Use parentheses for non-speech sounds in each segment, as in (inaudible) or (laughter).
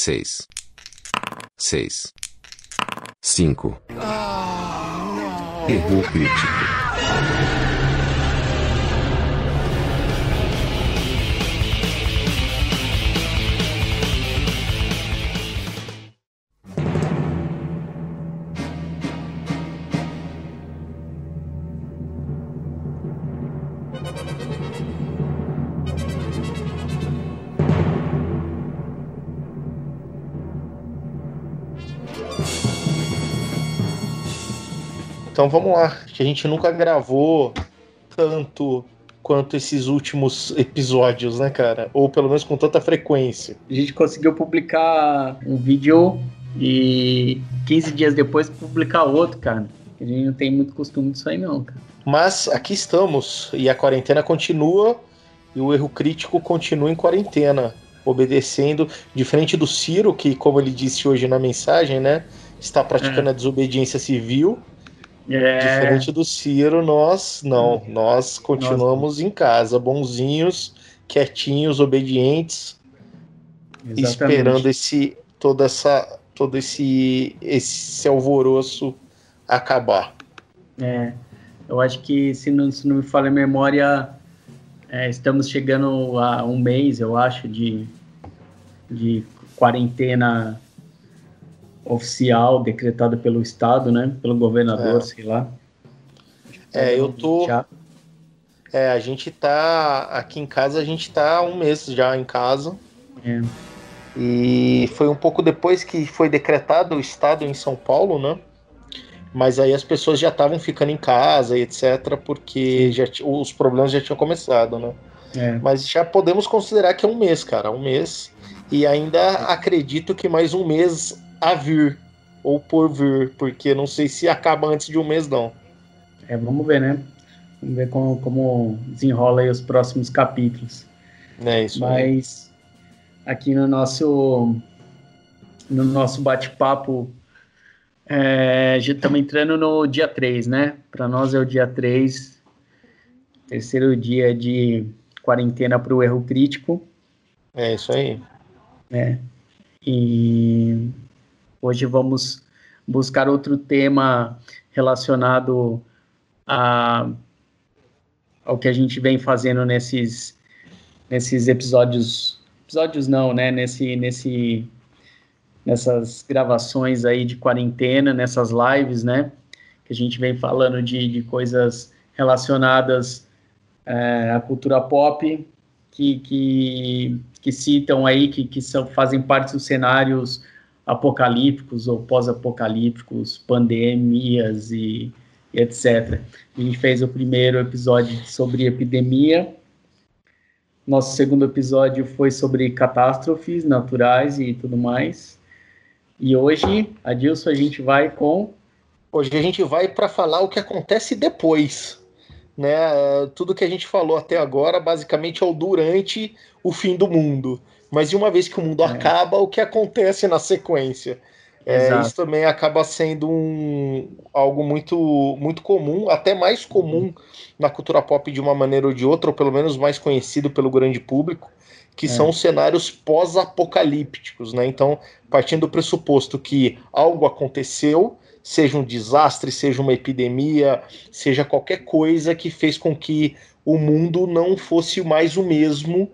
seis, seis, cinco. Erro crítico. Então vamos lá, que a gente nunca gravou tanto quanto esses últimos episódios, né, cara? Ou pelo menos com tanta frequência. A gente conseguiu publicar um vídeo e 15 dias depois publicar outro, cara. A gente não tem muito costume disso aí, não, cara. Mas aqui estamos e a quarentena continua e o erro crítico continua em quarentena, obedecendo, diferente do Ciro, que, como ele disse hoje na mensagem, né, está praticando É. a desobediência civil. É, Diferente do Ciro, nós não. Nós continuamos em casa, bonzinhos, quietinhos, obedientes, exatamente. esperando esse toda essa todo esse esse alvoroço acabar. É, eu acho que, se não, se não me falha a memória, é, estamos chegando a um mês, eu acho, de, de quarentena oficial decretada pelo Estado, né? Pelo governador, É. sei lá. É, eu tô Já- É, a gente tá aqui em casa, a gente tá um mês já em casa. É. E foi um pouco depois que foi decretado o estado em São Paulo, né? Mas aí as pessoas já estavam ficando em casa e etc, porque já os problemas já tinham começado, né? É. Mas já podemos considerar que é um mês, cara, um mês. E ainda acredito que mais um mês a vir, ou por vir, porque não sei se acaba antes de um mês, não. É, vamos ver, né? Vamos ver como, como desenrola aí os próximos capítulos. É isso. Mas aqui no nosso no nosso bate-papo é, já estamos entrando no dia 3, né? Para nós é o dia 3, terceiro dia de quarentena para o erro crítico, É isso aí. né? E hoje vamos buscar outro tema relacionado a, ao que a gente vem fazendo nesses, nesses episódios. Episódios não, né? Nesse, nesse, nessas gravações aí de quarentena, nessas lives, né? Que a gente vem falando de, de coisas relacionadas é, à cultura pop, que, que, que citam aí, que, que são, fazem parte dos cenários apocalípticos ou pós-apocalípticos, pandemias e, e etc. A gente fez o primeiro episódio sobre epidemia. Nosso segundo episódio foi sobre catástrofes naturais e tudo mais. E hoje, Adilson, a gente vai com. Hoje a gente vai para falar o que acontece depois. Né? Tudo que a gente falou até agora, basicamente, é o durante o fim do mundo. Mas de uma vez que o mundo É. acaba, o que acontece na sequência? É, isso também acaba sendo um, algo muito, muito comum, até mais comum na cultura pop de uma maneira ou de outra, ou pelo menos mais conhecido pelo grande público, que É. são os cenários pós-apocalípticos. Né? Então, partindo do pressuposto que algo aconteceu, seja um desastre, seja uma epidemia, seja qualquer coisa que fez com que o mundo não fosse mais o mesmo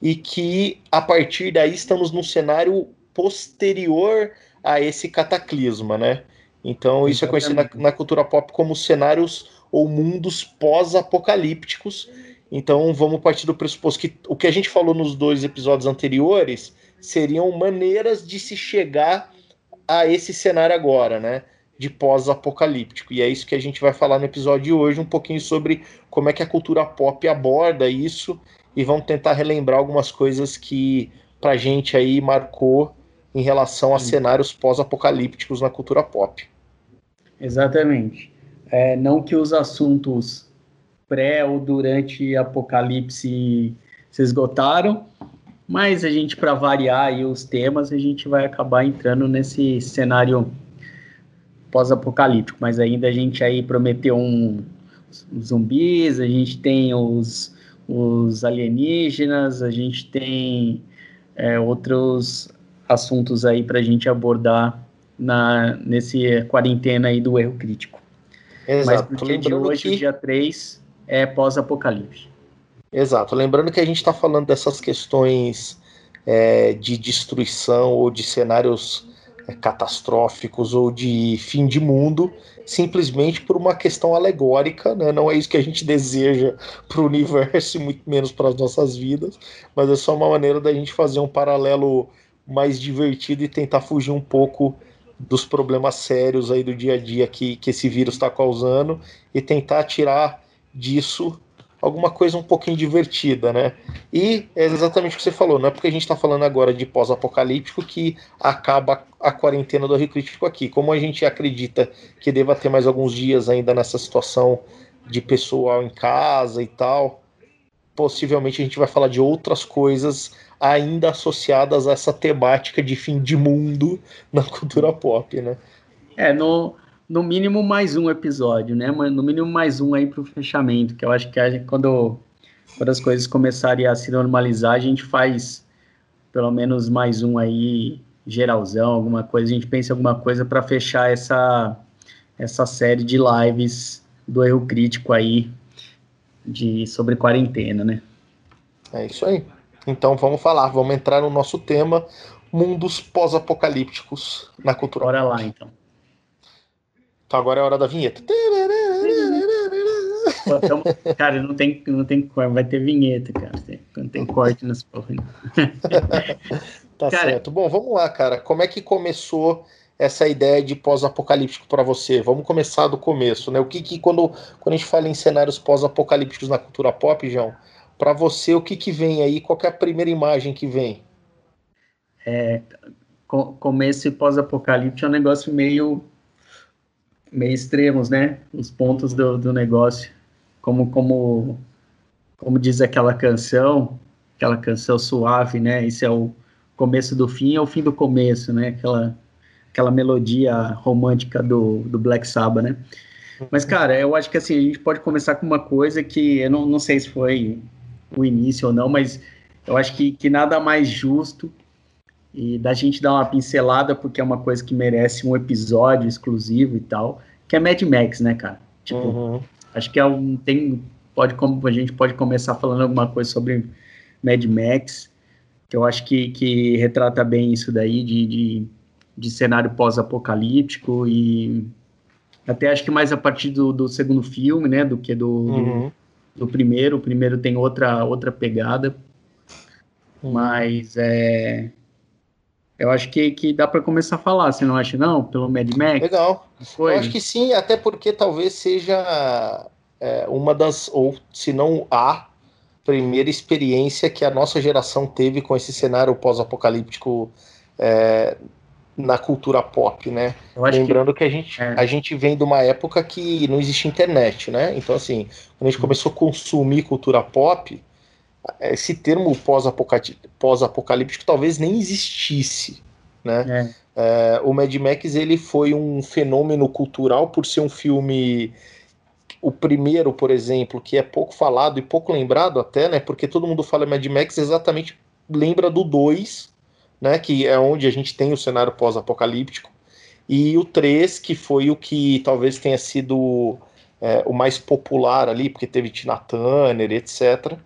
e que a partir daí estamos num cenário posterior a esse cataclisma, né? Então isso é conhecido na, na cultura pop como cenários ou mundos pós-apocalípticos. Então vamos partir do pressuposto que o que a gente falou nos dois episódios anteriores seriam maneiras de se chegar a esse cenário agora, né? De pós-apocalíptico. E é isso que a gente vai falar no episódio de hoje, um pouquinho sobre como é que a cultura pop aborda isso e vamos tentar relembrar algumas coisas que pra gente aí marcou em relação a Sim. cenários pós-apocalípticos na cultura pop. Exatamente. É, não que os assuntos pré ou durante apocalipse se esgotaram, mas a gente, para variar aí os temas, a gente vai acabar entrando nesse cenário pós-apocalíptico. Mas ainda a gente aí prometeu um, zumbis, a gente tem os, os alienígenas, a gente tem é, outros assuntos aí para a gente abordar na, nesse quarentena aí do erro crítico. Exato. Mas dia de hoje, que... dia 3, é pós-apocalipse. Exato. Lembrando que a gente está falando dessas questões é, de destruição ou de cenários é, catastróficos ou de fim de mundo, simplesmente por uma questão alegórica, né? não é isso que a gente (laughs) deseja para o universo e muito menos para as nossas vidas, mas é só uma maneira da gente fazer um paralelo mais divertido e tentar fugir um pouco dos problemas sérios aí do dia a dia que, que esse vírus está causando e tentar tirar disso alguma coisa um pouquinho divertida, né? E é exatamente o que você falou, não é porque a gente está falando agora de pós-apocalíptico que acaba a quarentena do Rio Crítico aqui. Como a gente acredita que deva ter mais alguns dias ainda nessa situação de pessoal em casa e tal, possivelmente a gente vai falar de outras coisas ainda associadas a essa temática de fim de mundo (laughs) na cultura pop, né? É, no, no mínimo mais um episódio, né? No mínimo mais um aí para o fechamento, que eu acho que gente, quando, quando as coisas começarem a se normalizar, a gente faz pelo menos mais um aí, geralzão, alguma coisa, a gente pensa em alguma coisa para fechar essa, essa série de lives do erro crítico aí de sobre quarentena, né? É isso aí. Então vamos falar, vamos entrar no nosso tema, mundos pós-apocalípticos na cultura. Bora lá então. Então agora é a hora da vinheta. Então, cara, não tem, não tem vai ter vinheta, cara. Não tem corte nas porra. (laughs) tá cara, certo. Bom, vamos lá, cara. Como é que começou essa ideia de pós-apocalíptico para você? Vamos começar do começo, né? O que que quando, quando a gente fala em cenários pós-apocalípticos na cultura pop, João, para você o que que vem aí? Qual é a primeira imagem que vem? É, começo pós-apocalíptico é um negócio meio meio extremos, né? Os pontos do, do negócio. Como, como, como diz aquela canção, aquela canção suave, né? Esse é o começo do fim, é o fim do começo, né? Aquela, aquela melodia romântica do, do Black Sabbath, né? Mas, cara, eu acho que assim, a gente pode começar com uma coisa que eu não, não sei se foi o início ou não, mas eu acho que, que nada mais justo e da gente dar uma pincelada, porque é uma coisa que merece um episódio exclusivo e tal, que é Mad Max, né, cara? Tipo, uhum. acho que é um, tem, pode, a gente pode começar falando alguma coisa sobre Mad Max, que eu acho que, que retrata bem isso daí, de, de, de cenário pós-apocalíptico e até acho que mais a partir do, do segundo filme, né, do que do, uhum. do, do, primeiro. O primeiro tem outra, outra pegada, uhum. mas é, eu acho que, que dá para começar a falar, você não acha, não? Pelo Mad Max? Legal. Foi? Eu acho que sim, até porque talvez seja é, uma das, ou se não a primeira experiência que a nossa geração teve com esse cenário pós-apocalíptico é, na cultura pop, né? Lembrando que, que a, gente, é. a gente vem de uma época que não existia internet, né? Então, assim, quando a gente começou a consumir cultura pop, esse termo pós-apocalíptico talvez nem existisse, né? É. É, o Mad Max ele foi um fenômeno cultural por ser um filme o primeiro, por exemplo, que é pouco falado e pouco lembrado até, né? Porque todo mundo fala Mad Max exatamente lembra do 2, né? Que é onde a gente tem o cenário pós-apocalíptico. E o 3, que foi o que talvez tenha sido é, o mais popular ali, porque teve Tina Turner, etc.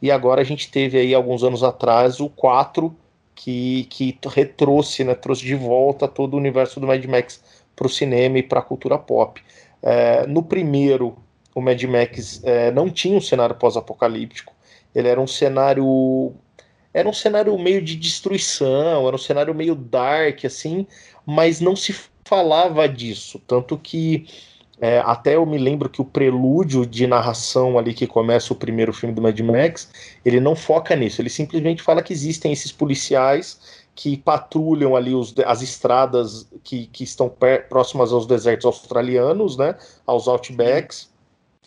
E agora a gente teve aí, alguns anos atrás, o 4, que, que retrouxe, né, trouxe de volta todo o universo do Mad Max para o cinema e para a cultura pop. É, no primeiro, o Mad Max é, não tinha um cenário pós-apocalíptico, ele era um cenário era um cenário meio de destruição, era um cenário meio dark assim, mas não se falava disso, tanto que é, até eu me lembro que o prelúdio de narração ali que começa o primeiro filme do Mad Max, ele não foca nisso, ele simplesmente fala que existem esses policiais que patrulham ali os, as estradas que, que estão próximas aos desertos australianos, né, aos outbacks,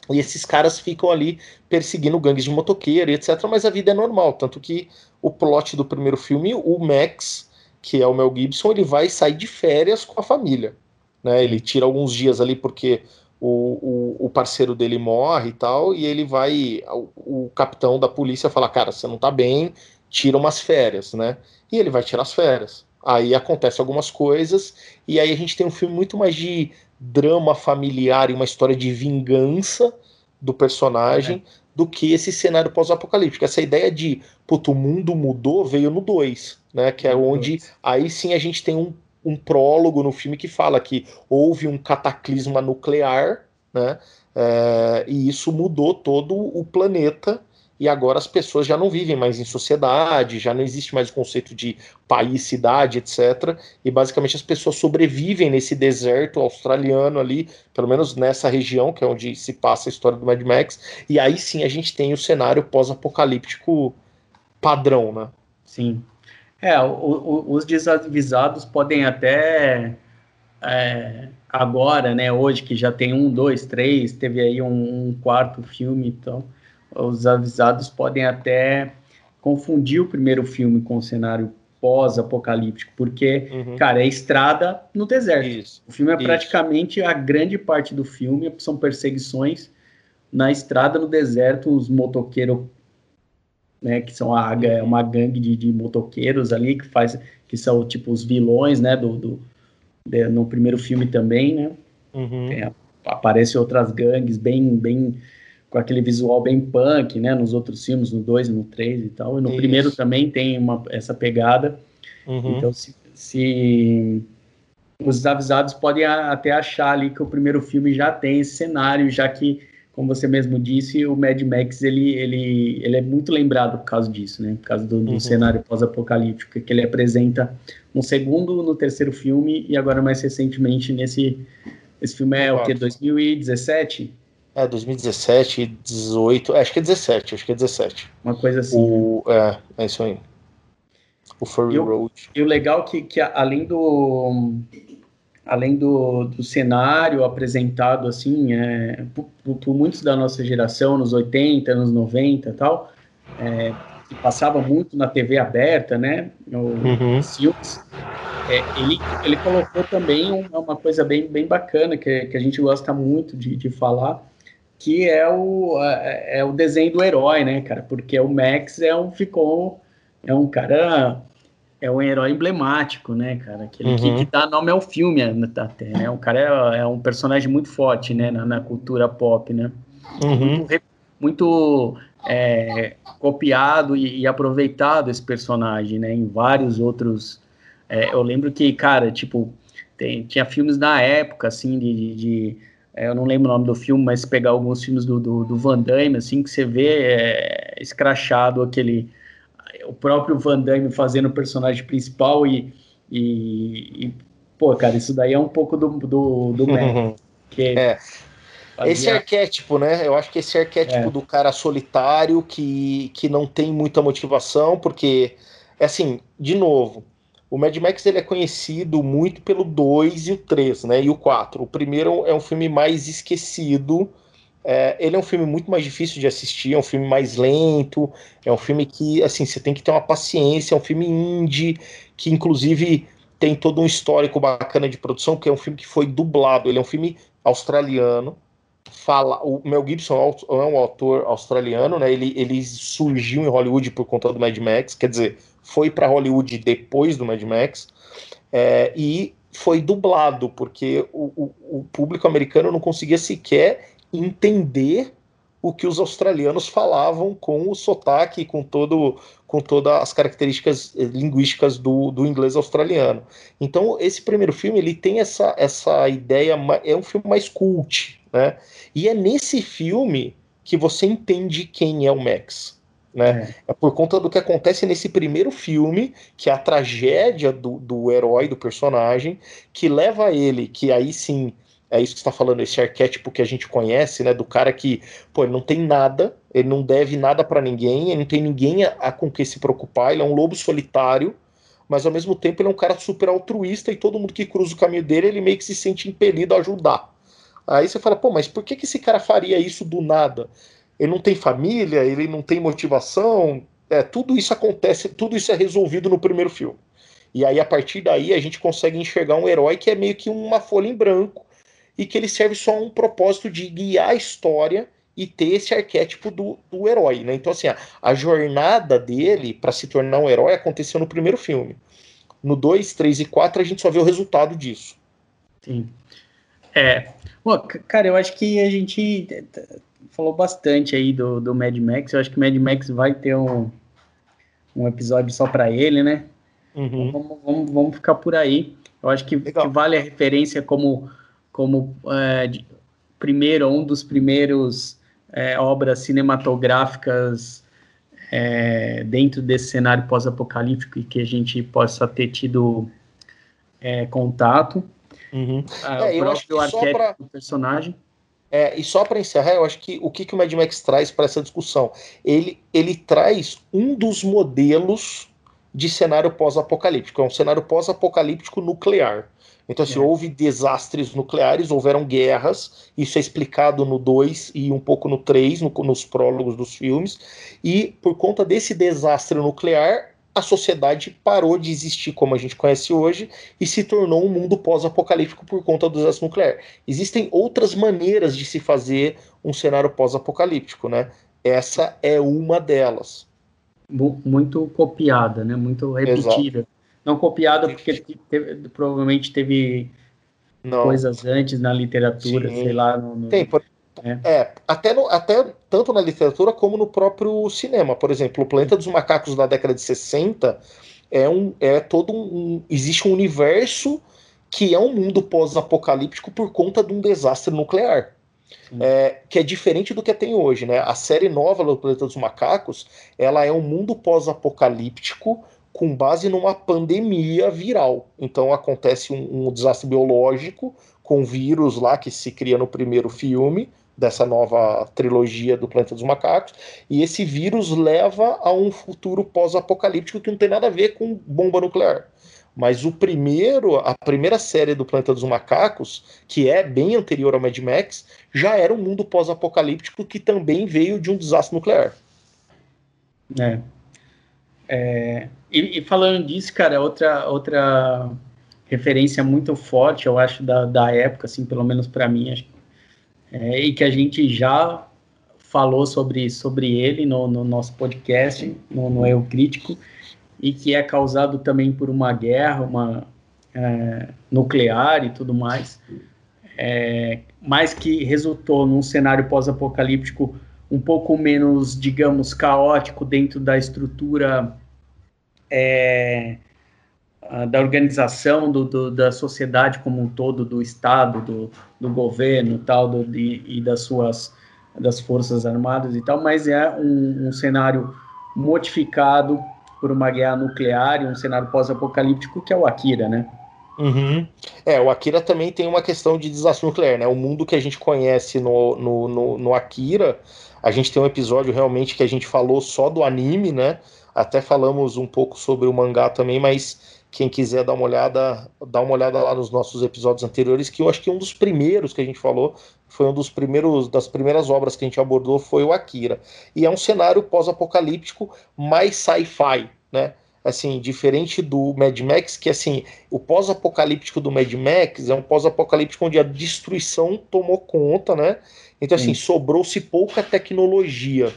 e esses caras ficam ali perseguindo gangues de motoqueiro e etc, mas a vida é normal, tanto que o plot do primeiro filme, o Max, que é o Mel Gibson, ele vai sair de férias com a família, né? Ele tira alguns dias ali porque o, o, o parceiro dele morre e tal, e ele vai. O, o, capitão da polícia fala: Cara, você não tá bem, tira umas férias, né? E ele vai tirar as férias. aí acontece algumas coisas, e aí a gente tem um filme muito mais de drama familiar e uma história de vingança do personagem é. do que esse cenário pós-apocalíptico. Essa ideia de, puto, o mundo mudou veio no 2, né? Que é onde aí sim a gente tem um, um prólogo no filme que fala que houve um cataclisma nuclear, né? É, e isso mudou todo o planeta e agora as pessoas já não vivem mais em sociedade, já não existe mais o conceito de país, cidade, etc. E basicamente as pessoas sobrevivem nesse deserto australiano ali, pelo menos nessa região, que é onde se passa a história do Mad Max. E aí sim a gente tem o cenário pós-apocalíptico padrão, né? Sim. É, o, o, os desavisados podem até. É, agora, né, hoje que já tem um, dois, três, teve aí um, um quarto filme, então os avisados podem até confundir o primeiro filme com o cenário pós-apocalíptico, porque, uhum. cara, é estrada no deserto. Isso, o filme é isso. praticamente a grande parte do filme são perseguições na estrada no deserto, os motoqueiros, né, que são a, é uma gangue de, de, motoqueiros ali que faz, que são tipo os vilões, né, do, do de, no primeiro filme também, né? Uhum. Tem, aparecem outras gangues bem, bem com aquele visual bem punk, né? Nos outros filmes, no 2 e no 3 e tal. E no Isso. primeiro também tem uma, essa pegada. Uhum. Então, se, se, os avisados podem até achar ali que o primeiro filme já tem esse cenário, já que, como você mesmo disse, o Mad Max ele, ele, ele é muito lembrado por causa disso, né? Por causa do, do uhum. cenário pós-apocalíptico que ele apresenta no segundo, no terceiro filme e agora mais recentemente nesse esse filme é o que 2017 é, 2017, 18. É, acho que é 17, acho que é 17. Uma coisa assim. O, né? É, é isso aí. O Furry Road. E o legal que, que além do. Além do, do cenário apresentado assim, é, por, por, muitos da nossa geração, nos 80, nos 90 e tal, é, que passava muito na TV aberta, né? Uhum. filmes, é, ele, ele colocou também uma, uma, coisa bem, bem bacana que, que a gente gosta muito de, de falar, que é o, é, é, o desenho do herói, né, cara? Porque o Max é um ficou é um cara é um herói emblemático, né, cara? Aquele uhum. que, que, dá nome ao filme até, né? O cara é, é um personagem muito forte, né, na, na cultura pop, né? Uhum. Muito, muito é, copiado e, e, aproveitado esse personagem, né? Em vários outros. É, eu lembro que, cara, tipo, tem, tinha filmes na época, assim, de, de, de é, eu não lembro o nome do filme, mas pegar alguns filmes do, do, do Van Damme, assim, que você vê é, escrachado aquele. O próprio Van Damme fazendo o personagem principal e, e, e pô, cara, isso daí é um pouco do, do, do uhum. que é. Fazia... Esse arquétipo, né? Eu acho que esse arquétipo é. do cara solitário que, que não tem muita motivação, porque, é assim, de novo, o Mad Max ele é conhecido muito pelo 2 e o 3, né? E o 4. O primeiro é um filme mais esquecido. É, ele é um filme muito mais difícil de assistir, é um filme mais lento, é um filme que, assim, você tem que ter uma paciência, é um filme indie, que inclusive tem todo um histórico bacana de produção, porque é um filme que foi dublado, ele é um filme australiano, fala, o Mel Gibson é um autor australiano, né? Ele, ele surgiu em Hollywood por conta do Mad Max, quer dizer, foi para Hollywood depois do Mad Max é, e foi dublado, porque o, o, o, público americano não conseguia sequer entender o que os australianos falavam com o sotaque, com todo com todas as características eh, linguísticas do, do inglês australiano. Então, esse primeiro filme ele tem essa, essa ideia, é um filme mais cult, né? E é nesse filme que você entende quem é o Max. Né? É. é. por conta do que acontece nesse primeiro filme, que é a tragédia do, do herói, do personagem, que leva ele, que aí sim, é isso que está falando, esse arquétipo que a gente conhece, né? Do cara que, pô, ele não tem nada, ele não deve nada para ninguém, ele não tem ninguém a, a com que se preocupar, ele é um lobo solitário, mas ao mesmo tempo ele é um cara super altruísta e todo mundo que cruza o caminho dele, ele meio que se sente impelido a ajudar. Aí você fala, pô, mas por que, que esse cara faria isso do nada? ele não tem família, ele não tem motivação. É, tudo isso acontece, tudo isso é resolvido no primeiro filme. E aí, a partir daí, a gente consegue enxergar um herói que é meio que uma folha em branco e que ele serve só a um propósito de guiar a história e ter esse arquétipo do, do herói. Né? Então, assim, a, a jornada dele para se tornar um herói aconteceu no primeiro filme. No 2, 3 e 4 a gente só vê o resultado disso. Sim. É. Bom, cara, eu acho que a gente falou bastante aí do, do Mad Max. Eu acho que o Mad Max vai ter um, um episódio só para ele, né? Uhum. Então, vamos, vamos, vamos, ficar por aí. Eu acho que, que vale a referência como, como é, de, primeiro, um dos primeiros é, obras cinematográficas é, dentro desse cenário pós-apocalíptico e que a gente possa ter tido é, contato. Uhum. Ah, é, eu acho que só pra... do personagem. É, e só para encerrar, eu acho que o que, que o Mad Max traz para essa discussão? Ele, ele traz um dos modelos de cenário pós-apocalíptico. É um cenário pós-apocalíptico nuclear. Então, assim, é. houve desastres nucleares, houveram guerras, isso é explicado no 2 e um pouco no 3, no, nos prólogos dos filmes, e por conta desse desastre nuclear, a sociedade parou de existir como a gente conhece hoje e se tornou um mundo pós-apocalíptico por conta do desastre nuclear. Existem outras maneiras de se fazer um cenário pós-apocalíptico, né? Essa é uma delas. Muito copiada, né? Muito repetida. Exato. Não copiada porque teve, provavelmente teve Não. coisas antes na literatura, Sim. sei lá. No, no... Tem, por, é. é, até, no, até tanto na literatura como no próprio cinema. Por exemplo, o Planeta dos Macacos da década de 60 é, um, é todo um. Existe um universo que é um mundo pós-apocalíptico por conta de um desastre nuclear. É, que é diferente do que tem hoje, né? A série nova do Planeta dos Macacos, ela é um mundo pós-apocalíptico com base numa pandemia viral. Então acontece um, um desastre biológico com vírus lá que se cria no primeiro filme, dessa nova trilogia do Planeta dos Macacos, e esse vírus leva a um futuro pós-apocalíptico que não tem nada a ver com bomba nuclear. Mas o primeiro, a primeira série do Planeta dos Macacos, que é bem anterior ao Mad Max, já era um mundo pós-apocalíptico que também veio de um desastre nuclear. É. é e, e, falando disso, cara, outra outra referência muito forte, eu acho, da, da época, assim, pelo menos para mim, acho, é, e que a gente já falou sobre, sobre ele no, no nosso podcast, no, no Eu Crítico, e que é causado também por uma guerra, uma é, nuclear e tudo mais, é, mas que resultou num cenário pós-apocalíptico um pouco menos, digamos, caótico dentro da estrutura é, da organização do, do, da sociedade como um todo, do Estado, do, do governo tal, do, de, e das suas das forças armadas e tal, mas é um, um cenário modificado por uma guerra nuclear e um cenário pós-apocalíptico que é o Akira, né? Uhum. É, o Akira também tem uma questão de desastre nuclear, né? O mundo que a gente conhece no, no, no, no Akira, a gente tem um episódio realmente que a gente falou só do anime, né? Até falamos um pouco sobre o mangá também, mas quem quiser dar uma olhada, dá uma olhada lá nos nossos episódios anteriores, que eu acho que um dos primeiros que a gente falou foi um dos primeiros das primeiras obras que a gente abordou foi o Akira. E é um cenário pós-apocalíptico mais sci-fi, né? Assim, diferente do Mad Max, que assim, o pós-apocalíptico do Mad Max é um pós-apocalíptico onde a destruição tomou conta, né? Então assim, sobrou-se pouca tecnologia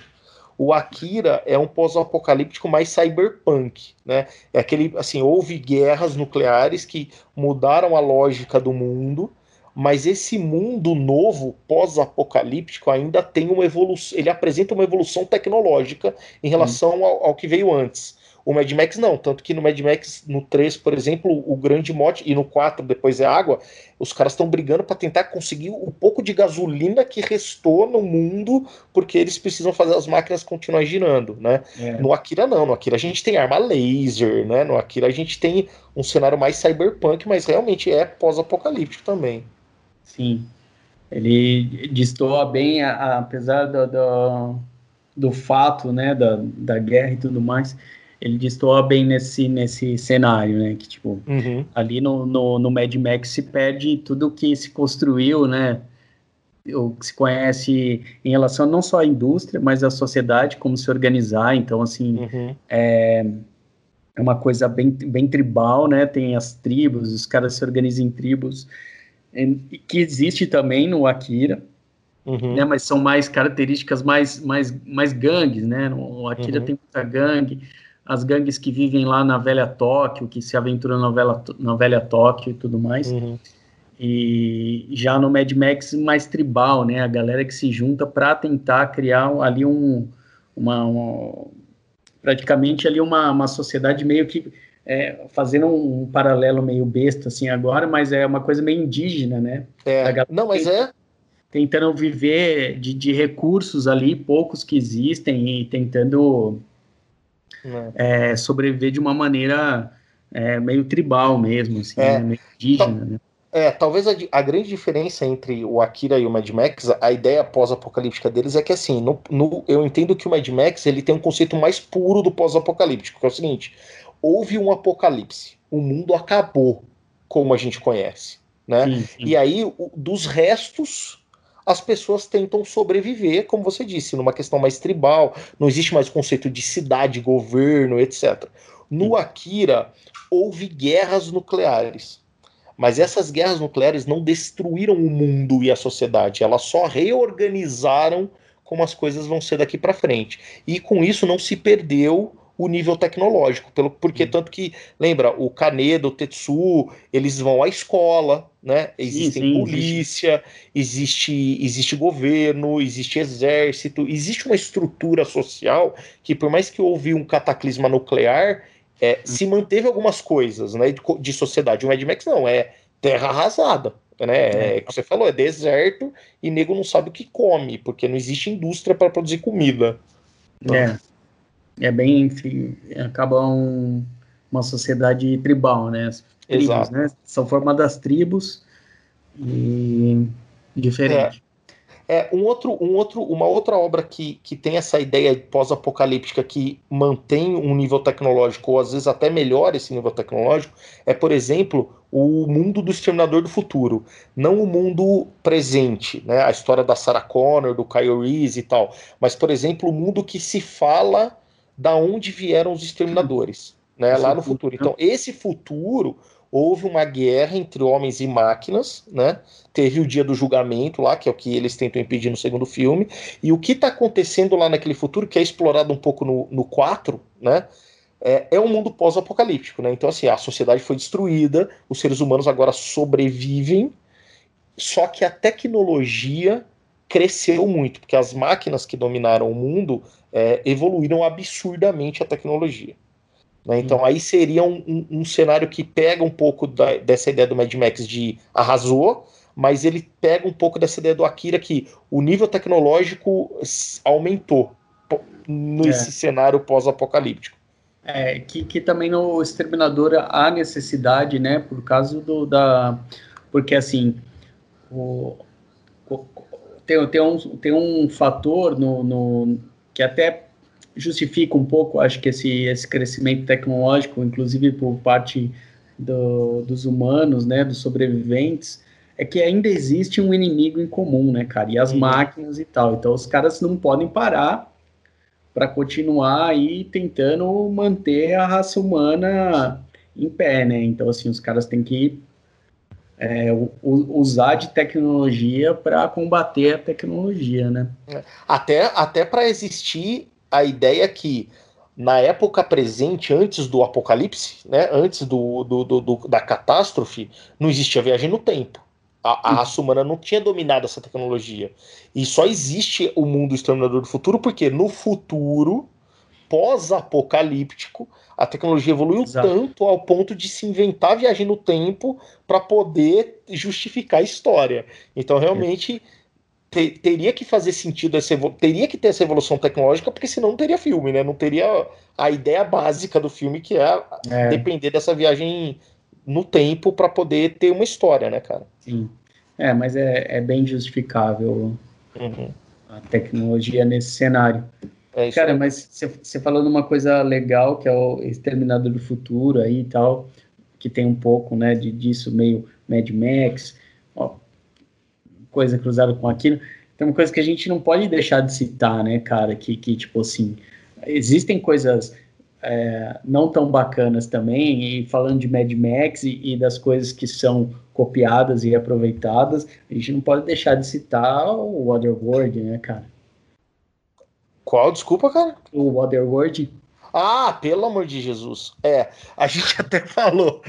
o Akira é um pós-apocalíptico mais cyberpunk, né? É aquele, assim, houve guerras nucleares que mudaram a lógica do mundo, mas esse mundo novo, pós-apocalíptico, ainda tem uma evolução, ele apresenta uma evolução tecnológica em relação hum. ao, ao que veio antes. O Mad Max não, tanto que no Mad Max, no 3, por exemplo, o grande mote, e no 4 depois é água, os caras estão brigando para tentar conseguir o pouco de gasolina que restou no mundo, porque eles precisam fazer as máquinas continuar girando, né? É. No Akira não, no Akira a gente tem arma laser, né? No Akira a gente tem um cenário mais cyberpunk, mas realmente é pós-apocalíptico também. Sim. Ele destoa bem, apesar do, do, do, fato, né, da, da guerra e tudo mais, ele destoa bem nesse, nesse cenário, né? Que, tipo, uhum. ali no, no, no, Mad Max se perde tudo que se construiu, né? O que se conhece em relação não só à indústria, mas à sociedade, como se organizar. Então, assim, uhum. é, é uma coisa bem, bem tribal, né? Tem as tribos, os caras se organizam em tribos, que existe também no Akira, uhum. né? Mas são mais características mais, mais, mais gangues, né? O Akira uhum. tem muita gangue, as gangues que vivem lá na velha Tóquio, que se aventuram na velha, na velha Tóquio e tudo mais. Uhum. E já no Mad Max mais tribal, né? A galera que se junta para tentar criar ali um, uma, uma, praticamente ali uma, uma sociedade meio que é, fazendo um, paralelo meio besta assim agora, mas é uma coisa meio indígena, né? É, não, mas é tentando viver de, de recursos ali, poucos que existem e tentando é. É, sobreviver de uma maneira é, meio tribal mesmo, assim, é. né? meio indígena, né? É, talvez a, a, grande diferença entre o Akira e o Mad Max, a ideia pós-apocalíptica deles é que assim, no, no, eu entendo que o Mad Max ele tem um conceito mais puro do pós-apocalíptico, que é o seguinte: houve um apocalipse, o mundo acabou como a gente conhece, né? Sim, sim. E aí o, dos restos as pessoas tentam sobreviver, como você disse, numa questão mais tribal, não existe mais o conceito de cidade, governo, etc. No Akira houve guerras nucleares mas essas guerras nucleares não destruíram o mundo e a sociedade, elas só reorganizaram como as coisas vão ser daqui para frente. E com isso não se perdeu o nível tecnológico, pelo, porque tanto que, lembra, o Kaneda, o Tetsu, eles vão à escola, né? Existem sim, sim, polícia, existe. existe existe governo, existe exército, existe uma estrutura social que, por mais que houve um cataclisma nuclear, é, se manteve algumas coisas né, de, de, sociedade. O Mad Max não, é terra arrasada. Né? É, é que você falou, é deserto e nego não sabe o que come, porque não existe indústria para produzir comida. Então, é. É bem, enfim, acaba um, uma sociedade tribal, né? As tribos, Exato. né? São formadas tribos e diferente. É. É, um outro, um outro, uma outra obra que, que tem essa ideia pós-apocalíptica que mantém um nível tecnológico, ou às vezes até melhora esse nível tecnológico, é, por exemplo, o mundo do Exterminador do Futuro. Não o mundo presente, né? A história da Sarah Connor, do Kyle Reese e tal. Mas, por exemplo, o mundo que se fala da onde vieram os exterminadores, né? Lá no futuro. Então, esse futuro houve uma guerra entre homens e máquinas, né? Teve o dia do julgamento lá, que é o que eles tentam impedir no segundo filme. E o que está acontecendo lá naquele futuro, que é explorado um pouco no, no 4, né? É, é um mundo pós-apocalíptico, né? Então, assim, a sociedade foi destruída, os seres humanos agora sobrevivem, só que a tecnologia cresceu muito, porque as máquinas que dominaram o mundo é, evoluíram absurdamente a tecnologia. Né? Então aí seria um, um, um, cenário que pega um pouco da, dessa ideia do Mad Max de arrasou, mas ele pega um pouco dessa ideia do Akira que o nível tecnológico aumentou nesse é. cenário pós-apocalíptico. É, que, que também no Exterminador há necessidade, né, por causa do, da... Porque, assim, o, tem, tem, um, tem um fator no, no, que até justifica um pouco, acho que esse, esse crescimento tecnológico, inclusive por parte do, dos humanos, né, dos sobreviventes, é que ainda existe um inimigo em comum, né, cara, e as uhum. máquinas e tal. Então os caras não podem parar para continuar aí tentando manter a raça humana em pé, né? Então assim os caras têm que é, usar de tecnologia para combater a tecnologia, né? É. Até, até para existir a ideia que na época presente, antes do apocalipse, né, antes do, do, do, do da catástrofe, não existia viagem no tempo. A, a hum. raça humana não tinha dominado essa tecnologia. E só existe o mundo exterminador do futuro porque no futuro, pós-apocalíptico, a tecnologia evoluiu Exato. tanto ao ponto de se inventar a viagem no tempo para poder justificar a história. Então, realmente. Ter, teria que fazer sentido, essa, teria que ter essa evolução tecnológica, porque senão não teria filme, né? Não teria a ideia básica do filme, que é, é. depender dessa viagem no tempo para poder ter uma história, né, cara? Sim. É, mas é, é bem justificável uhum. a tecnologia nesse cenário. É cara, aí. mas você falando uma coisa legal, que é o Exterminador do Futuro aí e tal, que tem um pouco, né, de, disso meio Mad Max, ó, coisa cruzada com aquilo. Tem uma coisa que a gente não pode deixar de citar, né, cara? Que, que tipo assim, existem coisas é, não tão bacanas também, e falando de Mad Max e, e, das coisas que são copiadas e aproveitadas, a gente não pode deixar de citar o Waterworld, né, cara? Qual? Desculpa, cara? O Waterworld. Ah, pelo amor de Jesus. É, a (laughs) gente até falou.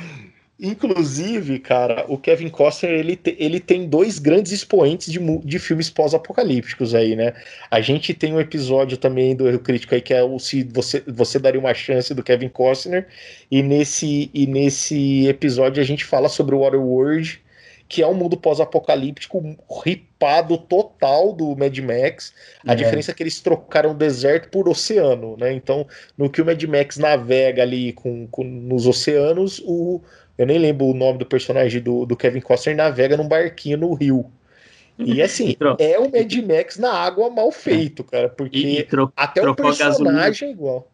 Inclusive, cara, o Kevin Costner ele, te, ele tem dois grandes expoentes de, de filmes pós-apocalípticos aí, né? A gente tem um episódio também do Erro Crítico aí que é o se você, você daria uma chance do Kevin Costner, e nesse, e nesse episódio a gente fala sobre o Waterworld, que é um mundo pós-apocalíptico ripado total do Mad Max. A é. diferença é que eles trocaram o deserto por oceano, né? Então, no que o Mad Max navega ali com, com nos oceanos, o eu nem lembro o nome do personagem do, do Kevin Costner navega num barquinho no rio. E assim, é o Mad Max na água mal feito, cara, porque e, e até o personagem gasolina, é igual.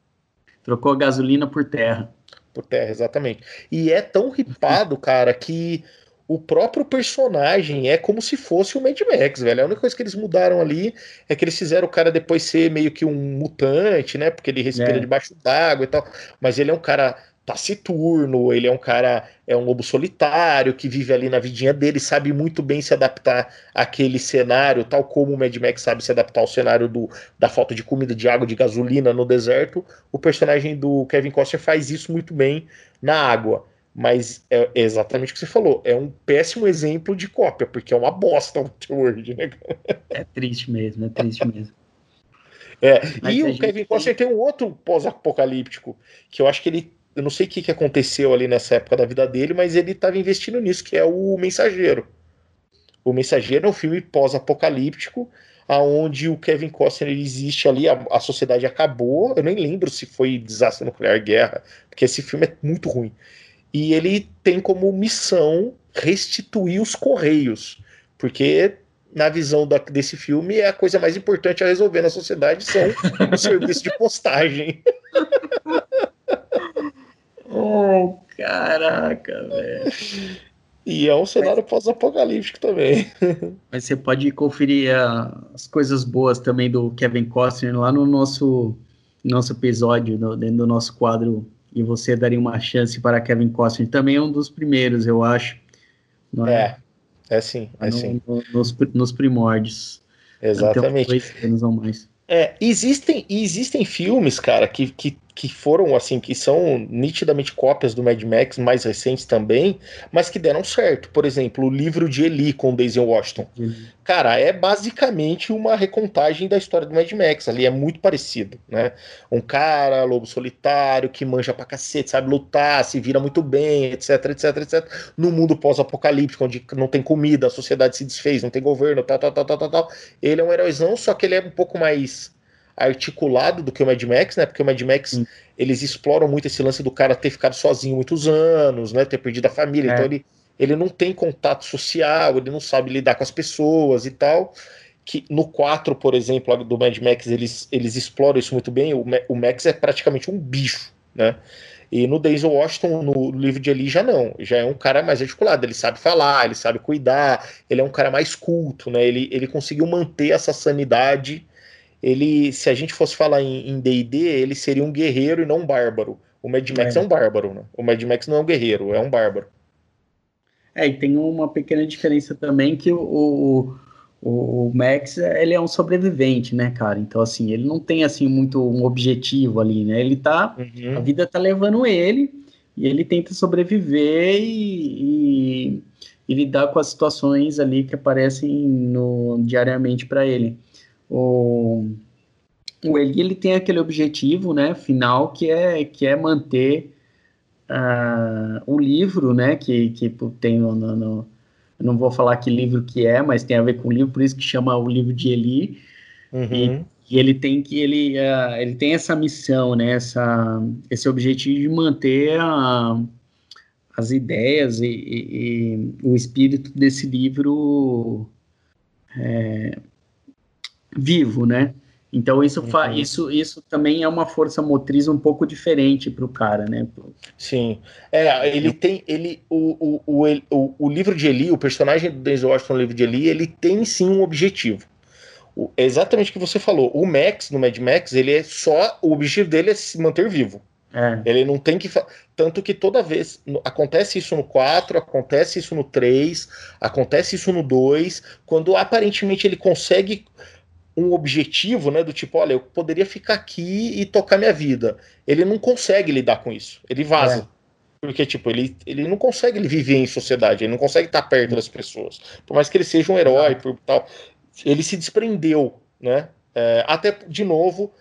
Trocou a gasolina por terra. Por terra, exatamente. E é tão ripado, cara, que o próprio personagem é como se fosse o Mad Max, velho. A única coisa que eles mudaram ali é que eles fizeram o cara depois ser meio que um mutante, né? Porque ele respira é. debaixo d'água e tal. Mas ele é um cara taciturno, ele é um cara, é um lobo solitário que vive ali na vidinha dele, sabe muito bem se adaptar àquele cenário, tal como o Mad Max sabe se adaptar ao cenário do, da falta de comida, de água, de gasolina no deserto. O personagem do Kevin Costner faz isso muito bem na água. Mas é exatamente o que você falou. É um péssimo exemplo de cópia, porque é uma bosta o (laughs) Word, né? É triste mesmo, é triste mesmo. É, e o Kevin Costner tem... tem um outro pós-apocalíptico, que eu acho que ele. Eu não sei o que, que aconteceu ali nessa época da vida dele, mas ele estava investindo nisso, que é o Mensageiro. O Mensageiro é um filme pós-apocalíptico, aonde o Kevin Costner existe ali, a, a, sociedade acabou. Eu nem lembro se foi desastre nuclear, guerra, porque esse filme é muito ruim e ele tem como missão restituir os correios, porque na visão da, desse filme é a coisa mais importante a resolver na sociedade são o (laughs) serviço de postagem. oh, caraca, velho. E é um cenário pós-apocalíptico também. Mas você pode conferir as coisas boas também do Kevin Costner lá no nosso, nosso episódio, no, dentro do nosso quadro e você daria uma chance para Kevin Costner. Também é um dos primeiros, eu acho. Não é? É, é sim, é no, sim. No, nos, nos primórdios. Exatamente. Dois anos ou mais. É, existem, existem filmes, cara, que, que que foram assim, que são nitidamente cópias do Mad Max, mais recentes também, mas que deram certo. Por exemplo, o livro de Eli com Daisy Washington. Uhum. Cara, é basicamente uma recontagem da história do Mad Max. Ali é muito parecido, né? Um cara, lobo solitário, que manja pra cacete, sabe lutar, se vira muito bem, etc, etc, etc. No mundo pós-apocalíptico, onde não tem comida, a sociedade se desfez, não tem governo, tal, tal, tal, tal, tal, tal. Ele é um heróizão, só que ele é um pouco mais articulado do que o Mad Max, né? Porque o Mad Max Sim. eles exploram muito esse lance do cara ter ficado sozinho muitos anos, né? Ter perdido a família. É. Então ele, ele não tem contato social, ele não sabe lidar com as pessoas e tal. Que no 4, por exemplo, do Mad Max, eles, eles exploram isso muito bem. O, o Max é praticamente um bicho, né? E no Denzel Washington, no livro de Eli, já não. Já é um cara mais articulado. Ele sabe falar, ele sabe cuidar, ele é um cara mais culto, né? Ele, ele conseguiu manter essa sanidade ele, se a gente fosse falar em D&D, ele seria um guerreiro e não um bárbaro. O Mad Max é. é um bárbaro, né? O Mad Max não é um guerreiro, é um bárbaro. É, e tem uma pequena diferença também que o, o, o, Max, ele é um sobrevivente, né, cara? Então, assim, ele não tem, assim, muito um objetivo ali, né? Ele tá, uhum. a vida tá levando ele e ele tenta sobreviver e, e, e lidar com as situações ali que aparecem no, diariamente para ele o, o Eli ele tem aquele objetivo, né, final que é que é manter uh, o livro, né, que, que tem no, no, não vou falar que livro que é, mas tem a ver com o livro, por isso que chama o livro de Eli. Uhum. E, e, ele tem que ele, uh, ele tem essa missão, né, essa, esse objetivo de manter a, as ideias e, e, e, o espírito desse livro é, vivo, né? Então isso, uhum. isso, isso também é uma força motriz um pouco diferente para o cara, né? Sim. É, ele tem. Ele, o, o, o, o, livro de Eli, o personagem do Denzel Washington no livro de Eli, ele tem sim um objetivo. O, é exatamente o que você falou. O Max, no Mad Max, ele é só. O objetivo dele é se manter vivo. É. Ele não tem que. Tanto que toda vez. Acontece isso no 4, acontece isso no 3, acontece isso no 2, quando aparentemente ele consegue um objetivo, né? Do tipo, olha, eu poderia ficar aqui e tocar minha vida. Ele não consegue lidar com isso. Ele vaza. É. Porque, tipo, ele, ele não consegue viver em sociedade, ele não consegue estar perto das pessoas. Por mais que ele seja um herói, por tal, ele se desprendeu, né? É, até, de novo,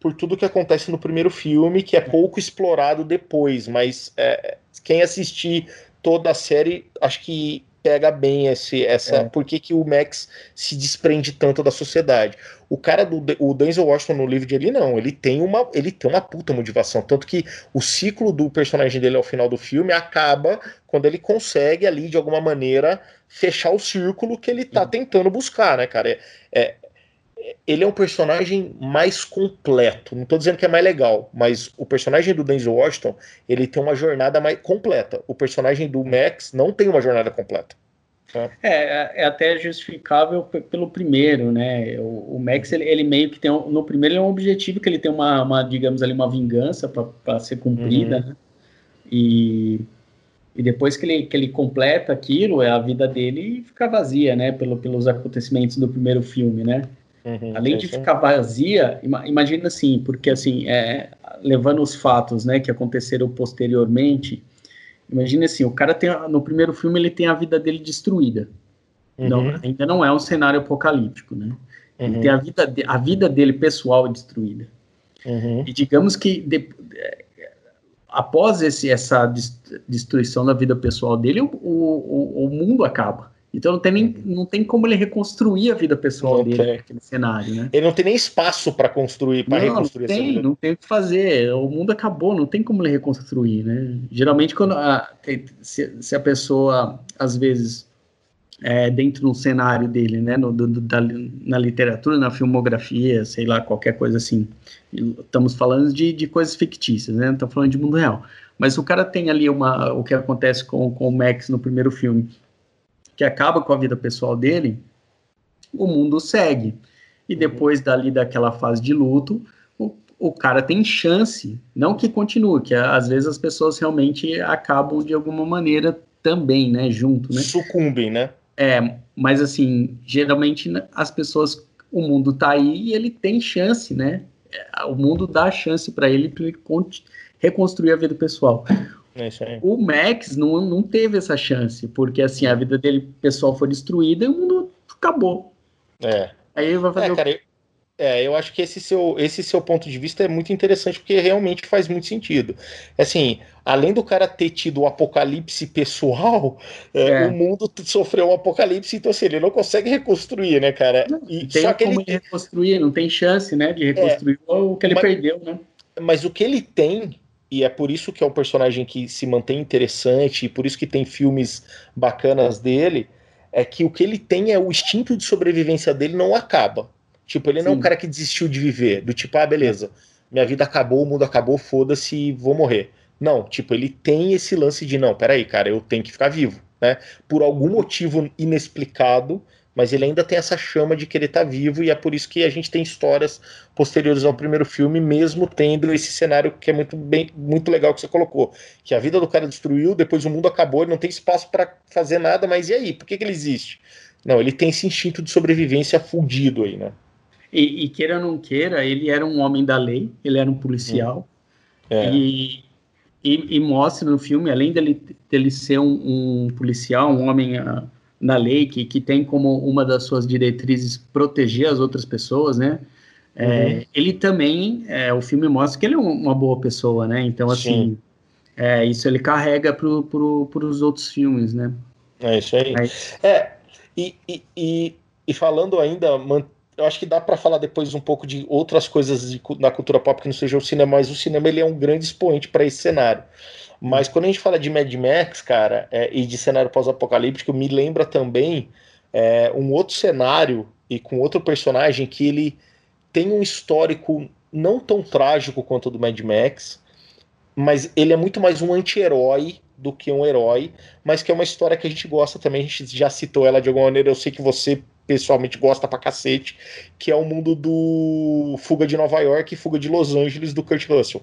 por tudo que acontece no primeiro filme, que é pouco explorado depois, mas é, quem assistir toda a série, acho que pega bem esse, essa. É. Por que, que o Max se desprende tanto da sociedade? O cara do o Denzel Washington no livro de ele não, ele tem uma ele tem uma puta motivação, tanto que o ciclo do personagem dele ao final do filme acaba quando ele consegue ali de alguma maneira fechar o círculo que ele tá tentando buscar, né, cara? É, é, ele é um personagem mais completo. Não estou dizendo que é mais legal, mas o personagem do Denzel Washington ele tem uma jornada mais completa. O personagem do Max não tem uma jornada completa. Né? É, é até justificável pelo primeiro, né? O, o Max ele, ele, meio que tem um, no primeiro ele é um objetivo que ele tem uma, uma digamos ali uma vingança para ser cumprida, uhum. né? E e depois que ele, que ele completa aquilo, é a vida dele fica vazia, né? Pelo, pelos acontecimentos do primeiro filme, né? Uhum, Além de ficar vazia, imagina assim, porque assim, é, levando os fatos, né, que aconteceram posteriormente, imagina assim, o cara tem, no primeiro filme ele tem a vida dele destruída. Uhum. Não, ainda não é um cenário apocalíptico, né? Uhum. Ele tem a vida, de, a vida dele pessoal destruída. Uhum. E digamos que de, após esse, essa destruição da vida pessoal dele, o, o, o mundo acaba. Então não tem, nem, não tem como ele reconstruir a vida pessoal não dele naquele cenário, né? Ele não tem nem espaço para construir, para reconstruir não tem, não tem o que fazer. O mundo acabou, não tem como ele reconstruir, né? Geralmente quando a, se, se, a pessoa às vezes é, dentro de um cenário dele, né, no, do, da, na literatura, na filmografia, sei lá, qualquer coisa assim. Estamos falando de, de coisas fictícias, né? Não estamos falando de mundo real. Mas o cara tem ali uma, o que acontece com, com o Max no primeiro filme que acaba com a vida pessoal dele, o mundo segue. E uhum. depois dali daquela fase de luto, o, o cara tem chance, não que continue, que às vezes as pessoas realmente acabam de alguma maneira também, né, junto, né? Sucumbem, né? É, mas assim, geralmente as pessoas, o mundo tá aí e ele tem chance, né? É, o mundo dá chance para ele reconstruir a vida pessoal. É o Max não, não teve essa chance, porque assim, a vida dele pessoal foi destruída e o mundo acabou. É. Aí vai fazer. É, o... cara, eu, é, eu acho que esse seu, esse seu ponto de vista é muito interessante, porque realmente faz muito sentido. Assim, além do cara ter tido o um apocalipse pessoal, é, é. o mundo sofreu um apocalipse, então assim, ele não consegue reconstruir, né, cara? E, tem só que como ele... reconstruir, não tem chance, né, de reconstruir é, o que ele mas, perdeu, né? Mas o que ele tem e é por isso que é um personagem que se mantém interessante, e por isso que tem filmes bacanas dele, é que o que ele tem é o instinto de sobrevivência dele não acaba. Tipo, ele Sim. não é um cara que desistiu de viver, do tipo, ah, beleza, minha vida acabou, o mundo acabou, foda-se, vou morrer. Não, tipo, ele tem esse lance de, não, peraí, cara, eu tenho que ficar vivo, né? Por algum motivo inexplicado, mas ele ainda tem essa chama de querer estar tá vivo e é por isso que a gente tem histórias posteriores ao primeiro filme, mesmo tendo esse cenário que é muito bem, muito legal que você colocou, que a vida do cara destruiu, depois o mundo acabou, ele não tem espaço para fazer nada, mas e aí? Por que, que ele existe? Não, ele tem esse instinto de sobrevivência fudido aí, né? E, e queira ou não queira, ele era um homem da lei, ele era um policial. Hum. É. E, e, e, mostra no filme, além dele, dele ser um, um policial, um homem uh, na lei, que, que tem como uma das suas diretrizes proteger as outras pessoas, né? É, uhum. Ele também, é, o filme mostra que ele é uma boa pessoa, né? Então, assim, é, isso ele carrega para pro, os outros filmes, né? É isso aí. É, e, e, e, e, falando ainda, eu acho que dá para falar depois um pouco de outras coisas de, da cultura pop que não seja o cinema, mas o cinema ele é um grande expoente para esse cenário. Mas quando a gente fala de Mad Max, cara, é, e de cenário pós-apocalíptico, me lembra também é, um outro cenário e com outro personagem que ele tem um histórico não tão trágico quanto o do Mad Max, mas ele é muito mais um anti-herói do que um herói, mas que é uma história que a gente gosta também, a gente já citou ela de alguma maneira, eu sei que você pessoalmente gosta pra cacete, que é o mundo do Fuga de Nova York e Fuga de Los Angeles do Kurt Russell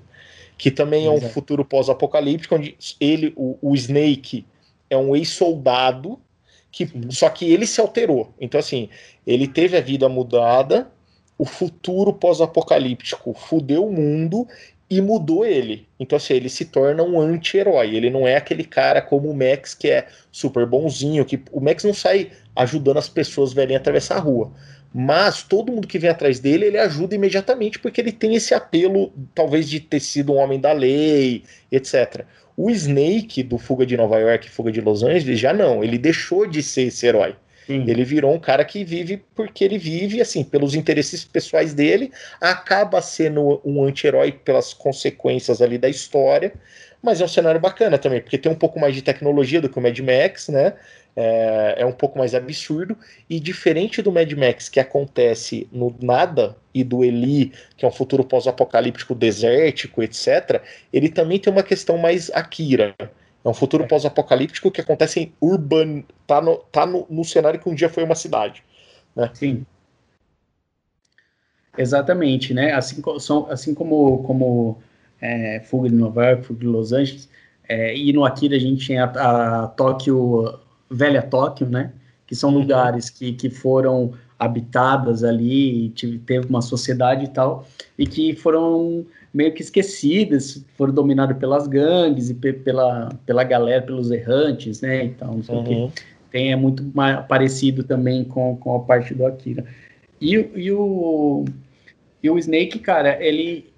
que também é um futuro pós-apocalíptico, onde ele, o, o, Snake, é um ex-soldado, que só que ele se alterou. Então, assim, ele teve a vida mudada, o futuro pós-apocalíptico fudeu o mundo e mudou ele. Então, assim, ele se torna um anti-herói. Ele não é aquele cara como o Max, que é super bonzinho, que o Max não sai ajudando as pessoas verem atravessar a rua. Mas todo mundo que vem atrás dele, ele ajuda imediatamente, porque ele tem esse apelo, talvez, de ter sido um homem da lei, etc. O Snake, do Fuga de Nova York Fuga de Los Angeles, já não. Ele deixou de ser esse herói. Sim. Ele virou um cara que vive porque ele vive, assim, pelos interesses pessoais dele, acaba sendo um anti-herói pelas consequências ali da história, mas é um cenário bacana também, porque tem um pouco mais de tecnologia do que o Mad Max, né? É, é, um pouco mais absurdo. E diferente do Mad Max, que acontece no nada, e do Eli, que é um futuro pós-apocalíptico desértico, etc., ele também tem uma questão mais Akira. É um futuro pós-apocalíptico que acontece em urban. tá, no, tá no, no cenário que um dia foi uma cidade. Né? Sim. Exatamente, né? Assim, assim como, como é, Fuga de Nova York, Fuga de Los Angeles, é, e no Akira a gente tinha a, a Tóquio Velha Tóquio, né? Que são uhum. lugares que, que foram habitadas ali, tive, teve uma sociedade e tal, e que foram meio que esquecidas, foram dominadas pelas gangues e pela, pela galera, pelos errantes, né? Então, uhum. tem é muito mais parecido também com, com a parte do Akira. E, e, o, e o Snake, cara, ele,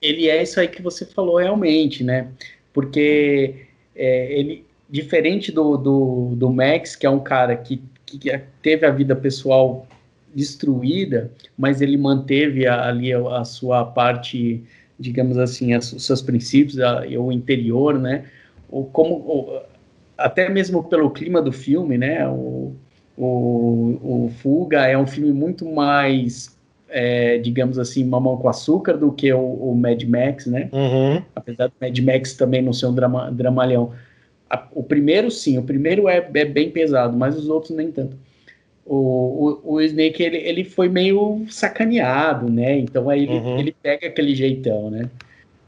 ele é isso aí que você falou realmente, né? Porque é, ele, diferente do, do, do Max, que é um cara que, que teve a vida pessoal destruída, mas ele manteve ali a, a sua parte, digamos assim, os seus princípios, a, o interior, né? O, como, o, até mesmo pelo clima do filme, né? O, o, o Fuga é um filme muito mais, é, digamos assim, mamão com açúcar do que o, o Mad Max, né? Uhum. Apesar do Mad Max também não ser um drama, dramalhão. A, o primeiro, sim, o primeiro é, é, bem pesado, mas os outros nem tanto. O, o, o Snake, ele, ele foi meio sacaneado, né? Então aí ele, uhum. ele pega aquele jeitão, né?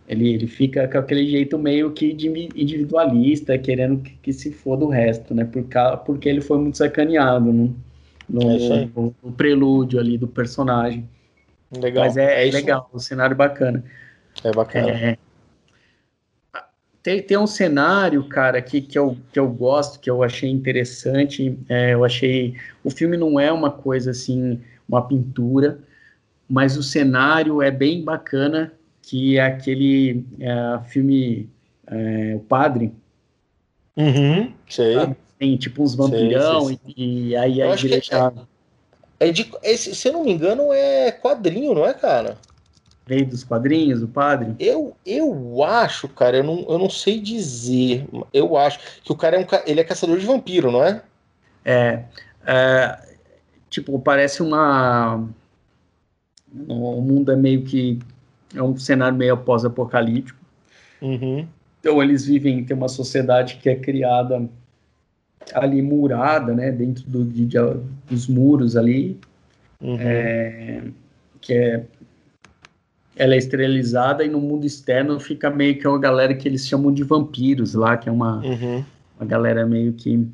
Ele, ele fica com aquele jeito meio que individualista, querendo que, que se for do resto, né? Por, porque ele foi muito sacaneado né? no, é no, no, prelúdio ali do personagem. Legal. Mas é, é legal, um cenário bacana. É bacana. É, tem, tem um cenário, cara, que, que, eu, que eu gosto, que eu achei interessante. É, eu achei. O filme não é uma coisa assim, uma pintura, mas o cenário é bem bacana, que é aquele é, filme é, O Padre. Uhum, sei. Tem tipo uns vampirão sei, sei, E, e, aí a igreja. É, é de, esse, se eu não me engano, é quadrinho, não é, cara? Veio dos quadrinhos, o padre? Eu, eu acho, cara, eu não, eu não sei dizer. Eu acho que o cara é um ele é caçador de vampiro, não é? É. é tipo, parece uma. O mundo é meio que. É um cenário meio pós-apocalíptico. Uhum. Então eles vivem, tem uma sociedade que é criada ali murada, né, dentro do, de, de, dos muros ali, uhum. é, que é ela é esterilizada e no mundo externo fica meio que uma galera que eles chamam de vampiros lá, que é uma, uhum. uma galera meio que.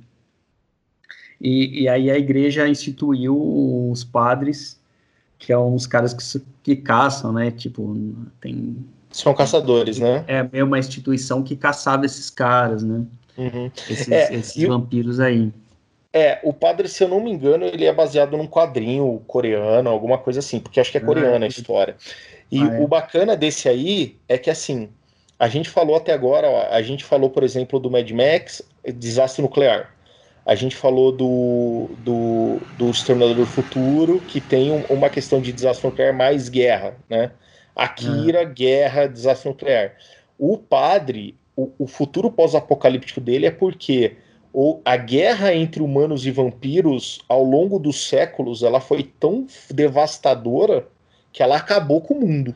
E, e, aí a igreja instituiu os padres, que são os caras que, que caçam, né? Tipo, tem. São caçadores, né? É meio uma instituição que caçava esses caras, né? Uhum. Esses, é, esses vampiros aí. É, o padre, se eu não me engano, ele é baseado num quadrinho coreano, alguma coisa assim, porque acho que é ah, coreana ah, a história. E ah, é? o bacana desse aí é que, assim, a gente falou até agora, ó, a gente falou, por exemplo, do Mad Max, desastre nuclear. A gente falou do, do, do Exterminador do Futuro, que tem um, uma questão de desastre nuclear mais guerra, né? Akira, ah. guerra, desastre nuclear. O padre, o, o futuro pós-apocalíptico dele é porque o, a guerra entre humanos e vampiros, ao longo dos séculos, ela foi tão devastadora que ela acabou com o mundo.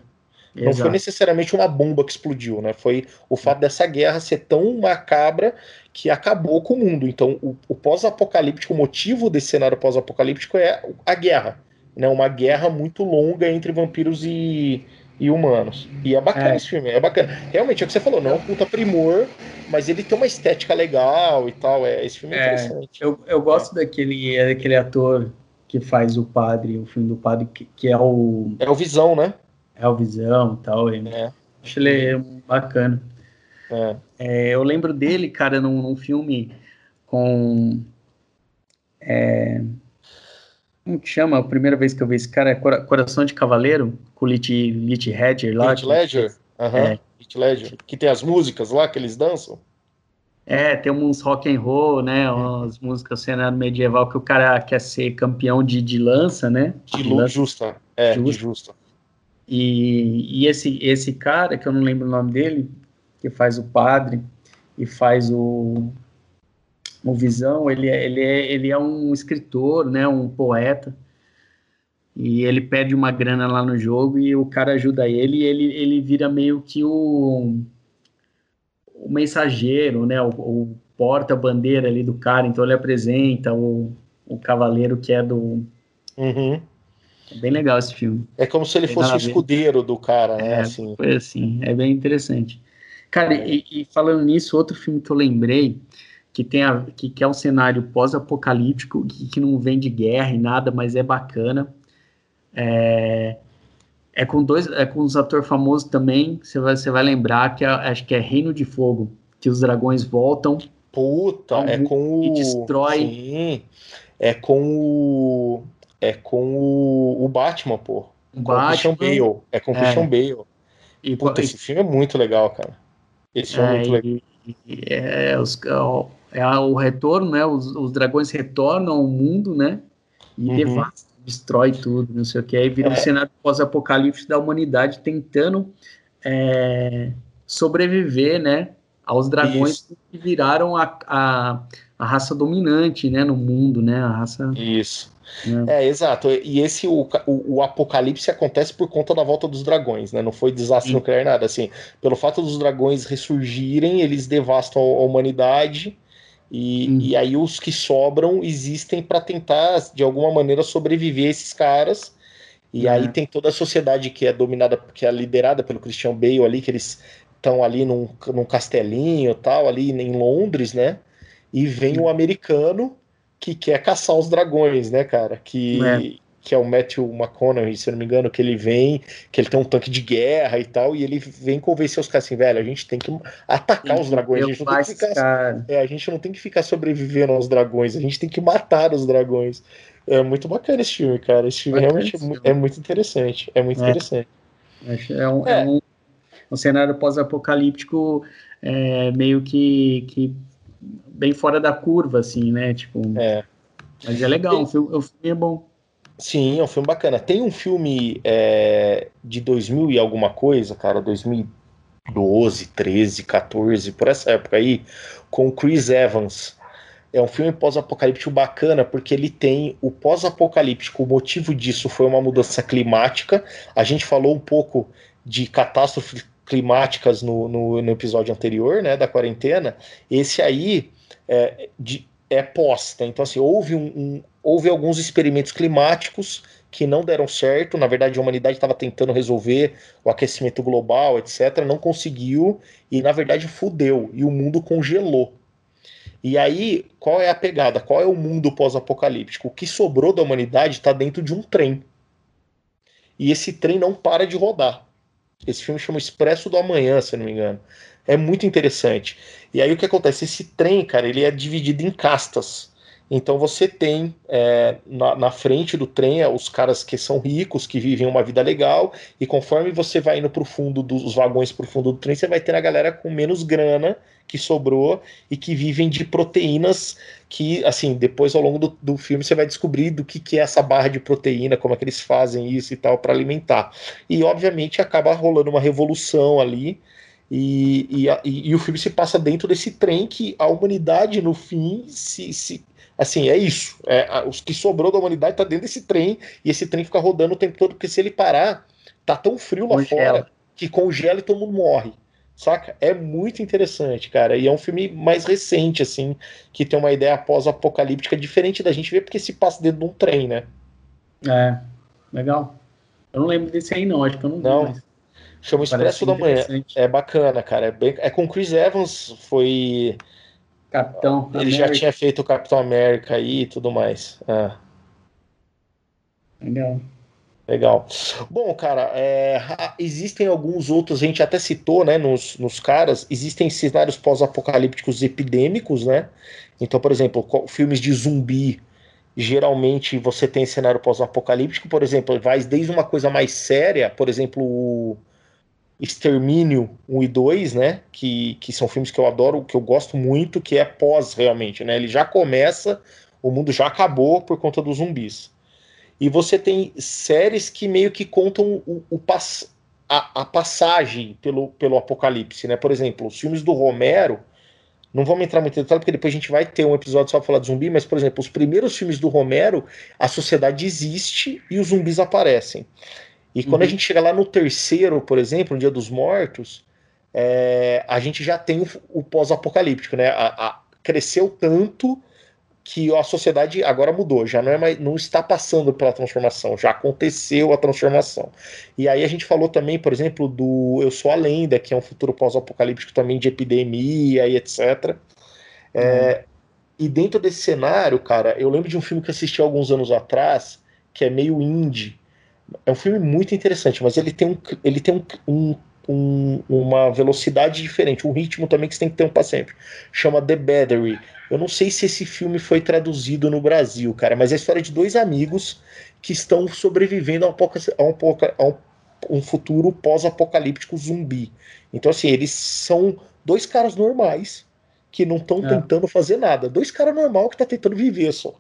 Exato. Não foi necessariamente uma bomba que explodiu, né? Foi o fato dessa guerra ser tão macabra que acabou com o mundo. Então, o, o pós-apocalíptico, o motivo desse cenário pós-apocalíptico é a guerra. Né? Uma guerra muito longa entre vampiros e, e humanos. E é bacana é. esse filme, é bacana. Realmente, é o que você falou, não é um puta primor, mas ele tem uma estética legal e tal. É, esse filme é, é interessante. Eu, eu gosto daquele, daquele ator que faz o padre, o filme do padre, que, que é o. É o Visão, né? É o Visão e tal. E É. Acho ele bacana. É. É, eu lembro dele, cara, num, num filme com. é, como que chama? A primeira vez que eu vi esse cara é Cora- Coração de Cavaleiro, com o Lit, Lit Hedger lá. Heath Ledger? Aham. É. Heath Ledger. Que tem as músicas lá que eles dançam. É, tem uns rock and roll, né? Umas músicas cenário medieval que o cara quer ser campeão de, de lança, né? De luz justa. É, de Justa. justa. E, e esse, esse cara, que eu não lembro o nome dele, que faz o padre e faz o, o Visão, ele é, ele, é, ele é um escritor, né, um poeta, e ele pede uma grana lá no jogo e o cara ajuda ele e ele, ele vira meio que o, o mensageiro, né, o, o porta-bandeira ali do cara, então ele apresenta o, o cavaleiro que é do... Uhum. É bem legal esse filme. É como se ele fosse o escudeiro do cara, né? É, Assim. Foi assim, é bem interessante. Cara, e, e falando nisso, outro filme que eu lembrei, que tem a, que, que é um cenário pós-apocalíptico, que, que não vem de guerra e nada, mas é bacana. É, é com dois, é com uns atores famosos também, você vai, você vai lembrar que é- acho que é Reino de Fogo, que os dragões voltam Puta, é com o. E destrói. Sim. É com o. É com o, o Batman, pô. o Com o Christian Batman Bale. É com o É. Christian Bale. e, Puta, e- esse filme é muito legal, cara. Esse filme é, É, muito legal. e- e- é, os- é a- o retorno, né? Os, os dragões retornam ao mundo, né? E Uhum. devastam, destrói tudo, não sei o que. Aí vira um É. cenário pós-apocalipse da humanidade tentando é, sobreviver, né? Aos dragões que viraram a, a, a raça dominante, né? No mundo, né? A raça. Isso. né? É, exato. E esse, o, o, o apocalipse acontece por conta da volta dos dragões, né? Não foi desastre Sim. nuclear, nada. Assim, pelo fato dos dragões ressurgirem, eles devastam a humanidade. E, Hum. e aí os que sobram existem para tentar, de alguma maneira, sobreviver a esses caras. E É. aí tem toda a sociedade que é dominada, que é liderada pelo Christian Bale ali, que eles estão ali num, num castelinho e tal, ali em Londres, né? E vem um americano que quer caçar os dragões, né, cara? Que É. que é o Matthew McConaughey, se não me engano, que ele vem, que ele tem um tanque de guerra e tal, e ele vem convencer os caras assim, velho, a gente tem que atacar os dragões, a gente, não tem que ficar, é, a gente não tem que ficar sobrevivendo aos dragões, a gente tem que matar os dragões. É muito bacana esse filme, cara. Esse filme Bacana realmente é filme. é muito interessante. É muito É. interessante. É um, É. é um, um cenário pós-apocalíptico é, meio que, que bem fora da curva, assim, né? Tipo, mas é legal, o filme, o filme é bom. Sim, é um filme bacana. Tem um filme é, de 2000 e alguma coisa, cara, 2012, 13, 14, por essa época aí, com o Chris Evans. É um filme pós-apocalíptico bacana porque ele tem o pós-apocalíptico. O motivo disso foi uma mudança climática. A gente falou um pouco de catástrofes climáticas no, no, no episódio anterior, né, da quarentena. Esse aí é, de, é pós, né? Então, assim, houve, um, um, houve alguns experimentos climáticos que não deram certo. Na verdade, a humanidade estava tentando resolver o aquecimento global, etc. Não conseguiu e, na verdade, fudeu. E o mundo congelou. E aí, qual é a pegada? Qual é o mundo pós-apocalíptico? O que sobrou da humanidade está dentro de um trem. E esse trem não para de rodar. Esse filme chama Expresso do Amanhã, se não me engano. É muito interessante. E aí o que acontece? Esse trem, cara, ele é dividido em castas. Então você tem é, na, na, frente do trem é, os caras que são ricos, que vivem uma vida legal, e conforme você vai indo pro fundo dos vagões pro fundo do trem, você vai ter a galera com menos grana que sobrou e que vivem de proteínas que, assim, depois ao longo do, do filme você vai descobrir do que, que é essa barra de proteína, como é que eles fazem isso e tal para alimentar. E obviamente acaba rolando uma revolução ali. E, e, e, e, o filme se passa dentro desse trem que a humanidade, no fim, se, se assim, é isso. É, os que sobrou da humanidade tá dentro desse trem, e esse trem fica rodando o tempo todo, porque se ele parar, tá tão frio lá Congela. fora que congela e todo mundo morre. Saca? É muito interessante, cara. E é um filme mais recente, assim, que tem uma ideia pós-apocalíptica diferente da gente ver, porque se passa dentro de um trem, né? É, legal. Eu não lembro desse aí, não. Acho que eu não vi. Não. Mas Chama Expresso da Manhã. É bacana, cara. É, bem... é com Chris Evans, foi. Capitão. Ele já tinha feito o Capitão América aí e tudo mais. Ah. Legal. Legal. Bom, cara, é, existem alguns outros, a gente até citou, né, nos, nos caras, existem cenários pós-apocalípticos epidêmicos, né? Então, por exemplo, filmes de zumbi, geralmente você tem cenário pós-apocalíptico, por exemplo, vai desde uma coisa mais séria, por exemplo, o Extermínio 1 e 2, né? Que, que são filmes que eu adoro, que eu gosto muito, que é pós realmente, né? Ele já começa, o mundo já acabou por conta dos zumbis. E você tem séries que meio que contam o, o pass, a, a, passagem pelo, pelo apocalipse, né? Por exemplo, os filmes do Romero, não vamos entrar muito em detalhe, porque depois a gente vai ter um episódio só para falar de zumbi, mas, por exemplo, os primeiros filmes do Romero, a sociedade existe e os zumbis aparecem. E quando uhum. a gente chega lá no terceiro, por exemplo, no Dia dos Mortos, é, a gente já tem o, o pós-apocalíptico, né? A, a, cresceu tanto que a sociedade agora mudou, já não é mais, não está passando pela transformação, já aconteceu a transformação. E aí a gente falou também, por exemplo, do Eu Sou a Lenda, que é um futuro pós-apocalíptico também de epidemia e etc. É, e dentro desse cenário, cara, eu lembro de um filme que assisti alguns anos atrás, que é meio indie. É um filme muito interessante, mas ele tem, um, ele tem um, um um, uma velocidade diferente, um ritmo também que você tem que ter um para sempre. Chama The Battery. Eu não sei se esse filme foi traduzido no Brasil, cara, mas é a história de dois amigos que estão sobrevivendo a um, a um, a um, um futuro pós-apocalíptico zumbi. Então, assim, eles são dois caras normais que não estão é. tentando fazer nada. Dois caras normais que estão tá tentando viver só.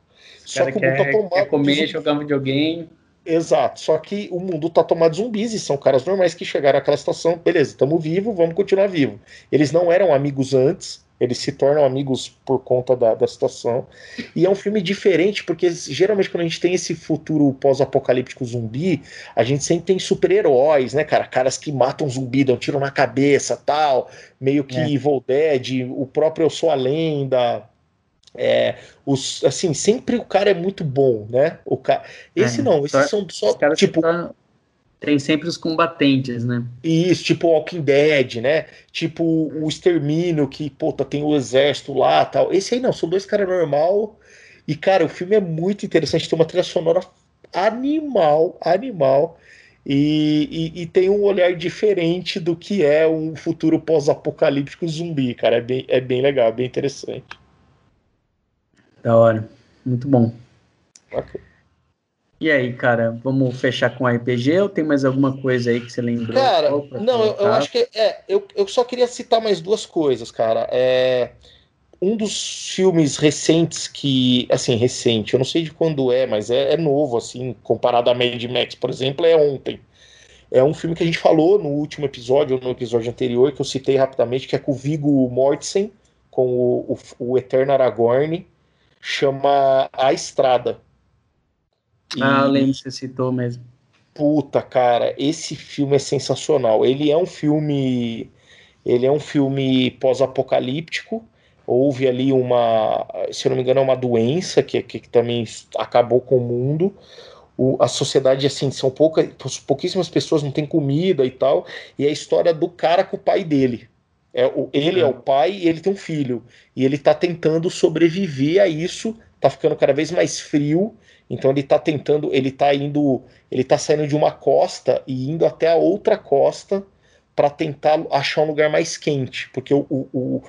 Só que o mundo tá tomado. Quer comer, jogar videogame. Exato. Só que o mundo tá tomado de zumbis e são caras normais que chegaram àquela situação. Beleza, estamos vivos, vamos continuar vivo. Eles não eram amigos antes, eles se tornam amigos por conta da, da situação. E é um filme diferente, porque geralmente quando a gente tem esse futuro pós-apocalíptico zumbi, a gente sempre tem super-heróis, né, cara? Caras que matam zumbi, dão tiro na cabeça tal. Meio que é. Evil Dead, o próprio Eu Sou a Lenda. É, os, assim, sempre o cara é muito bom, né? O cara, esse é, não, esses são só tipo. Tá tem sempre os combatentes, né? Isso, tipo Walking Dead, né? Tipo o Extermínio, que, puta, tem o exército lá tal. Esse aí não, são dois caras normal. E, cara, o filme é muito interessante, tem uma trilha sonora animal, animal. E, e, e tem um olhar diferente do que é um futuro pós-apocalíptico zumbi, cara. É bem, é bem legal, bem interessante. Da hora. Muito bom. Okay. E aí, cara, vamos fechar com RPG ou tem mais alguma coisa aí que você lembrou? Cara, não, eu, eu, acho que é. Eu, eu só queria citar mais duas coisas, cara. É, um dos filmes recentes que. Assim, recente, eu não sei de quando é, mas é, é novo, assim, comparado a Mad Max, por exemplo, é ontem. É um filme que a gente falou no último episódio, ou no episódio anterior, que eu citei rapidamente, que é com o Vigo Mortensen, com o, o, o Eterno Aragorn, chama A Estrada. E... Ah, eu lembro que você citou mesmo. Puta, cara, esse filme é sensacional. Ele é um filme. Ele é um filme pós-apocalíptico. Houve ali uma. Se eu não me engano, é uma doença que, que, que também acabou com o mundo. O, a sociedade, assim, são pouca, pouquíssimas pessoas, não tem comida e tal. E é a história do cara com o pai dele. É, o, ele é. é o pai e ele tem um filho. E ele tá tentando sobreviver a isso. Tá ficando cada vez mais frio então ele está tentando, ele está indo, ele está saindo de uma costa e indo até a outra costa para tentar achar um lugar mais quente, porque o, o,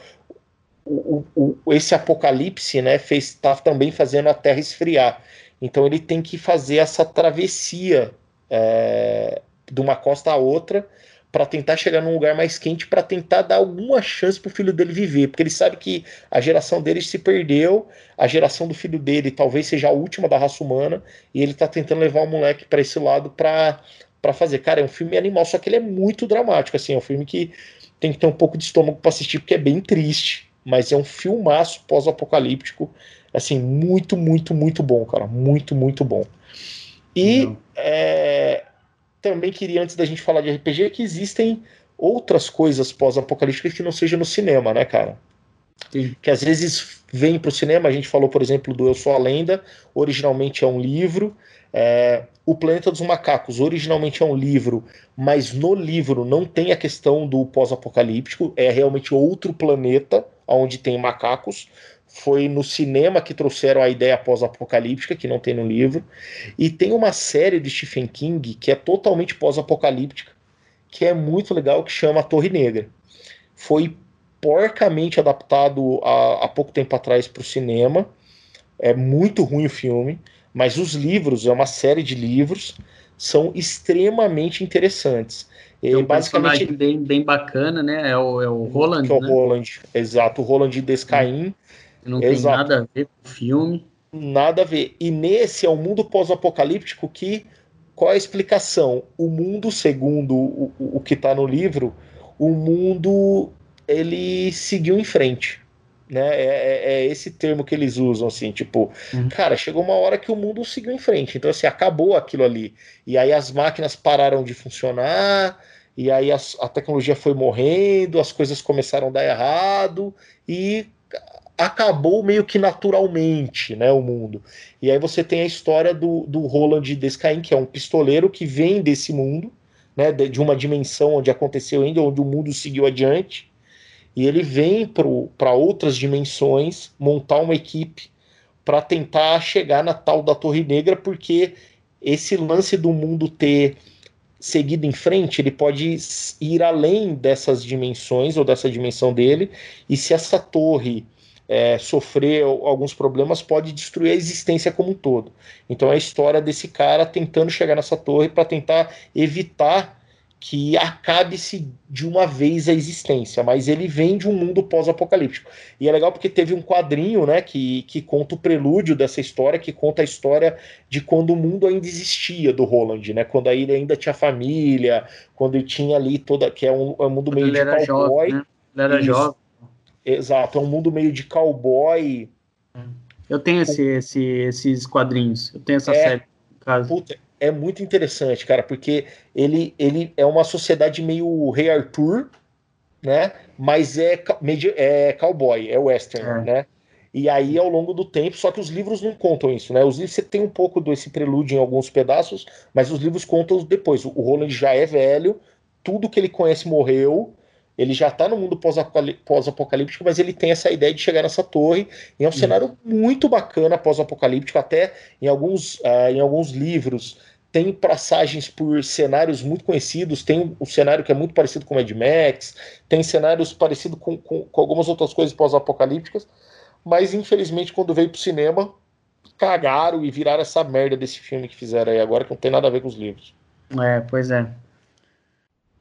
o, esse apocalipse, né, fez tá também fazendo a Terra esfriar. Então ele tem que fazer essa travessia é, de uma costa a outra para tentar chegar num lugar mais quente, para tentar dar alguma chance para o filho dele viver, porque ele sabe que a geração dele se perdeu, a geração do filho dele talvez seja a última da raça humana, e ele está tentando levar o moleque para esse lado para para fazer. Cara, é um filme animal, só que ele é muito dramático, assim, é um filme que tem que ter um pouco de estômago para assistir, porque é bem triste, mas é um filmaço pós-apocalíptico, assim, muito, muito, muito bom, cara, muito, muito bom. E é, também queria, antes da gente falar de RPG, que existem outras coisas pós-apocalípticas que não sejam no cinema, né, cara? Sim. Que às vezes vem para o cinema, a gente falou, por exemplo, do Eu Sou a Lenda, originalmente é um livro. É, o Planeta dos Macacos, originalmente é um livro, mas no livro não tem a questão do pós-apocalíptico, é realmente outro planeta onde tem macacos. Foi no cinema que trouxeram a ideia pós-apocalíptica, que não tem no livro. E tem uma série de Stephen King que é totalmente pós-apocalíptica, que é muito legal, que chama A Torre Negra. Foi porcamente adaptado há, pouco tempo atrás para o cinema. É muito ruim o filme, mas os livros, é uma série de livros, são extremamente interessantes. Tem um basicamente bem, bem bacana, né? É o, é o Roland. Que é o né? Roland, exato, o Roland Descaim. Não tem exato. nada a ver com o filme. Nada a ver. E nesse é um mundo pós-apocalíptico que. Qual é a explicação? O mundo, segundo o, o que está no livro, o mundo ele seguiu em frente. Né? É, é, é, esse termo que eles usam, assim, tipo, uhum. cara, chegou uma hora que o mundo seguiu em frente, então assim, acabou aquilo ali. E aí as máquinas pararam de funcionar, e aí a tecnologia foi morrendo, as coisas começaram a dar errado, e acabou meio que naturalmente, né, o mundo. E aí você tem a história do, do Roland Descaim, que é um pistoleiro que vem desse mundo, né, de, de uma dimensão onde aconteceu ainda, onde o mundo seguiu adiante, e ele vem para outras dimensões montar uma equipe para tentar chegar na tal da Torre Negra, porque esse lance do mundo ter seguido em frente, ele pode ir além dessas dimensões ou dessa dimensão dele, e se essa torre é, sofrer alguns problemas, pode destruir a existência como um todo. Então é a história desse cara tentando chegar nessa torre para tentar evitar que acabe-se de uma vez a existência, mas ele vem de um mundo pós-apocalíptico. E é legal porque teve um quadrinho, né, que, que conta o prelúdio dessa história, que conta a história de quando o mundo ainda existia do Roland, né, quando ele ainda tinha família, quando ele tinha ali toda, que é um, é um mundo meio de cowboy. Jovem, né? Ele era jovem. Exato, é um mundo meio de cowboy. Eu tenho esse, esse, esses quadrinhos, eu tenho essa é, série. Puta, é muito interessante, cara, porque ele, ele é uma sociedade meio Rei Arthur, né? Mas é, é cowboy, é western, é. né? E aí, ao longo do tempo, só que os livros não contam isso, né? Os livros você tem um pouco desse prelúdio em alguns pedaços, mas os livros contam depois. O Roland já é velho, tudo que ele conhece morreu, ele já está no mundo pós-apocalíptico, mas ele tem essa ideia de chegar nessa torre. E é um cenário muito bacana pós-apocalíptico, até em alguns, uh, em alguns livros tem passagens por cenários muito conhecidos, tem um cenário que é muito parecido com Mad Max, tem cenários parecidos com, com, com algumas outras coisas pós-apocalípticas, mas infelizmente quando veio pro cinema, cagaram e viraram essa merda desse filme que fizeram aí agora, que não tem nada a ver com os livros. É, pois é.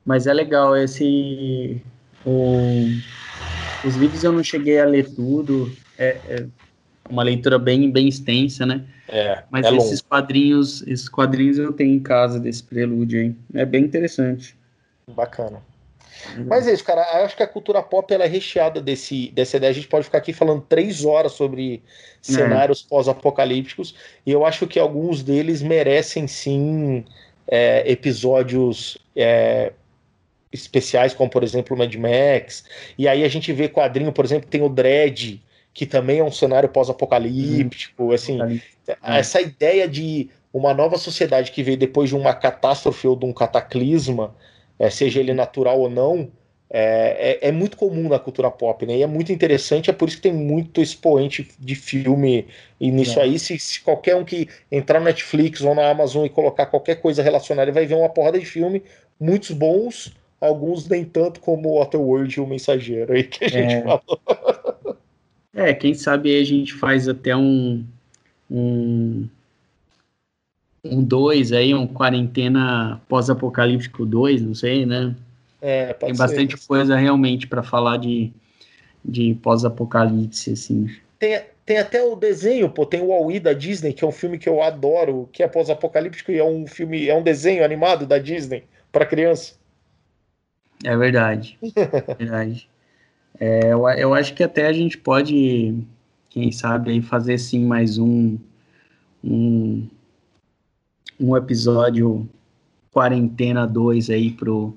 Mas é legal esse. O, os livros eu não cheguei a ler tudo. É, é uma leitura bem, bem extensa, né? É. Mas é esses longo. quadrinhos, esses quadrinhos eu tenho em casa desse prelúdio aí. É bem interessante. Bacana. Uhum. Mas é isso, cara. Eu acho que a cultura pop ela é recheada desse, dessa ideia. A gente pode ficar aqui falando três horas sobre cenários é. pós-apocalípticos. E eu acho que alguns deles merecem sim é, episódios é, especiais, como por exemplo o Mad Max. E aí a gente vê quadrinho, por exemplo, tem o Dread, que também é um cenário pós-apocalíptico. Hum, assim, essa ideia de uma nova sociedade que veio depois de uma catástrofe ou de um cataclisma, é, seja ele natural ou não, é, é, é, muito comum na cultura pop, né? E é muito interessante, é por isso que tem muito expoente de filme e nisso é. aí, se, se, qualquer um que entrar na Netflix ou na Amazon e colocar qualquer coisa relacionada, vai ver uma porrada de filme, muitos bons, alguns nem tanto como o Waterworld e o Mensageiro aí que a gente é. falou. (laughs) É, quem sabe a gente faz até um um um 2 aí, um quarentena pós-apocalíptico 2, não sei, né? É, Tem bastante ser. coisa realmente para falar de, de pós-apocalipse, assim. Tem, tem até o desenho, pô, tem o Wall-E da Disney, que é um filme que eu adoro, que é pós-apocalíptico e é um filme, é um desenho animado da Disney para criança. É verdade. (laughs) verdade. É, eu, eu acho que até a gente pode, quem sabe, aí fazer sim mais um, um, um episódio quarentena 2 aí pro,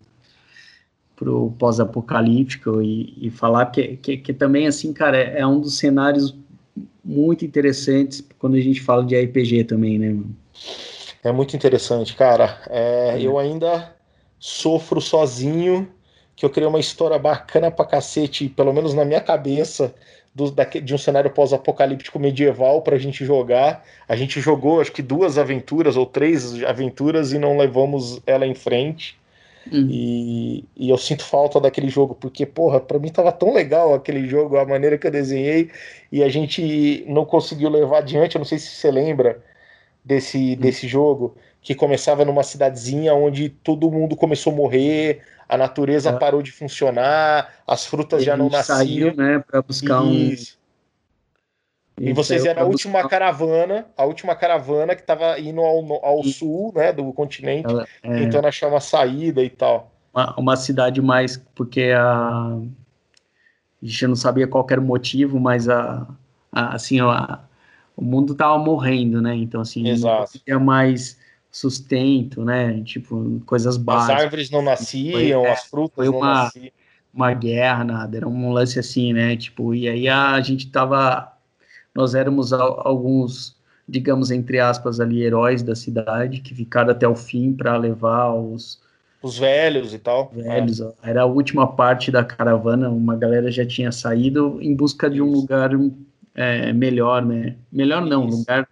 pro pós-apocalíptico e, e, falar que, que, que, também, assim, cara, é, é, um dos cenários muito interessantes quando a gente fala de RPG também, né, mano? É muito interessante, cara. É, eu ainda sofro sozinho que eu criei uma história bacana pra cacete, pelo menos na minha cabeça, do, de um cenário pós-apocalíptico medieval pra gente jogar. A gente jogou acho que duas aventuras ou três aventuras e não levamos ela em frente. Hum. E, e, eu sinto falta daquele jogo, porque, porra, pra mim tava tão legal aquele jogo, a maneira que eu desenhei, e a gente não conseguiu levar adiante. Eu não sei se você lembra desse, hum. desse jogo, que começava numa cidadezinha onde todo mundo começou a morrer, a natureza é. parou de funcionar, as frutas já não nasciam. Saiu, né, para buscar Isso. um. E vocês eram a última buscar... caravana, a última caravana que estava indo ao, ao sul, né, do continente, Ela, é... tentando achar uma saída e tal. Uma, uma, cidade mais, porque a, a gente não sabia qual era o motivo, mas a, a assim, a, o mundo tava morrendo, né? Então, assim, Exato. tinha mais sustento, né? Tipo, coisas básicas. As árvores não nasciam, foi, as frutas foi uma, não nasciam. Uma guerra, nada, era um lance assim, né? Tipo, e aí a gente tava. Nós éramos alguns, digamos, entre aspas, ali, heróis da cidade, que ficaram até o fim para levar os. Os velhos e tal. Velhos, é. era a última parte da caravana, uma galera já tinha saído em busca de um lugar é, melhor, né? Melhor não, um lugar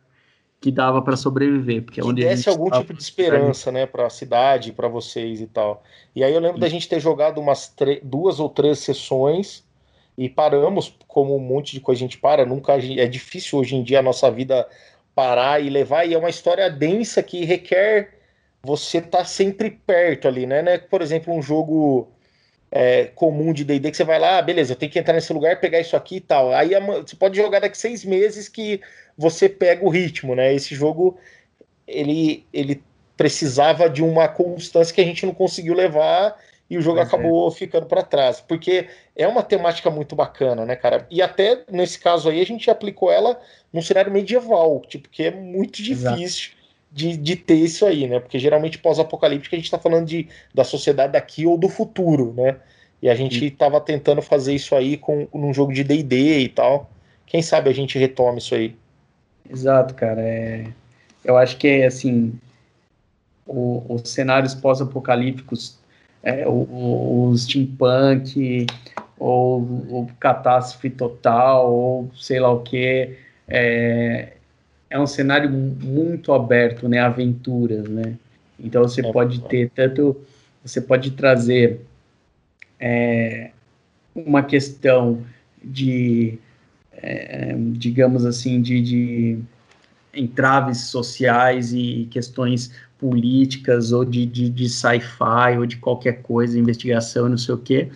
que dava para sobreviver, porque é que onde desse algum tipo de esperança, né, para a cidade, para vocês e tal. E aí eu lembro Sim. da gente ter jogado umas duas ou três sessões e paramos, como um monte de coisa a gente para, nunca é difícil hoje em dia a nossa vida parar e levar e é uma história densa que requer você estar tá sempre perto ali, né? né? Por exemplo, um jogo é, comum de D&D que você vai lá, ah, beleza, eu tenho que entrar nesse lugar, pegar isso aqui e tal. Aí você pode jogar daqui seis meses que você pega o ritmo, né? Esse jogo ele, ele precisava de uma constância que a gente não conseguiu levar e o jogo é. acabou é. ficando para trás, porque é uma temática muito bacana, né, cara? E até nesse caso aí a gente aplicou ela num cenário medieval, tipo, que é muito difícil de, de ter isso aí, né? Porque geralmente pós-apocalíptico a gente tá falando de, da sociedade daqui ou do futuro, né? E a gente Sim. tava tentando fazer isso aí com num jogo de D&D e tal. Quem sabe a gente retome isso aí. Exato, cara. É... Eu acho que, assim, o, os cenários pós-apocalípticos, é, o, o, o, steampunk, ou o catástrofe total, ou sei lá o que, é, é um cenário muito aberto, né? Aventuras, né? Então você é, pode ter tanto, você pode trazer é, uma questão de é, digamos assim, de, de entraves sociais e questões políticas ou de, de, de sci-fi ou de qualquer coisa, investigação, não sei o quê.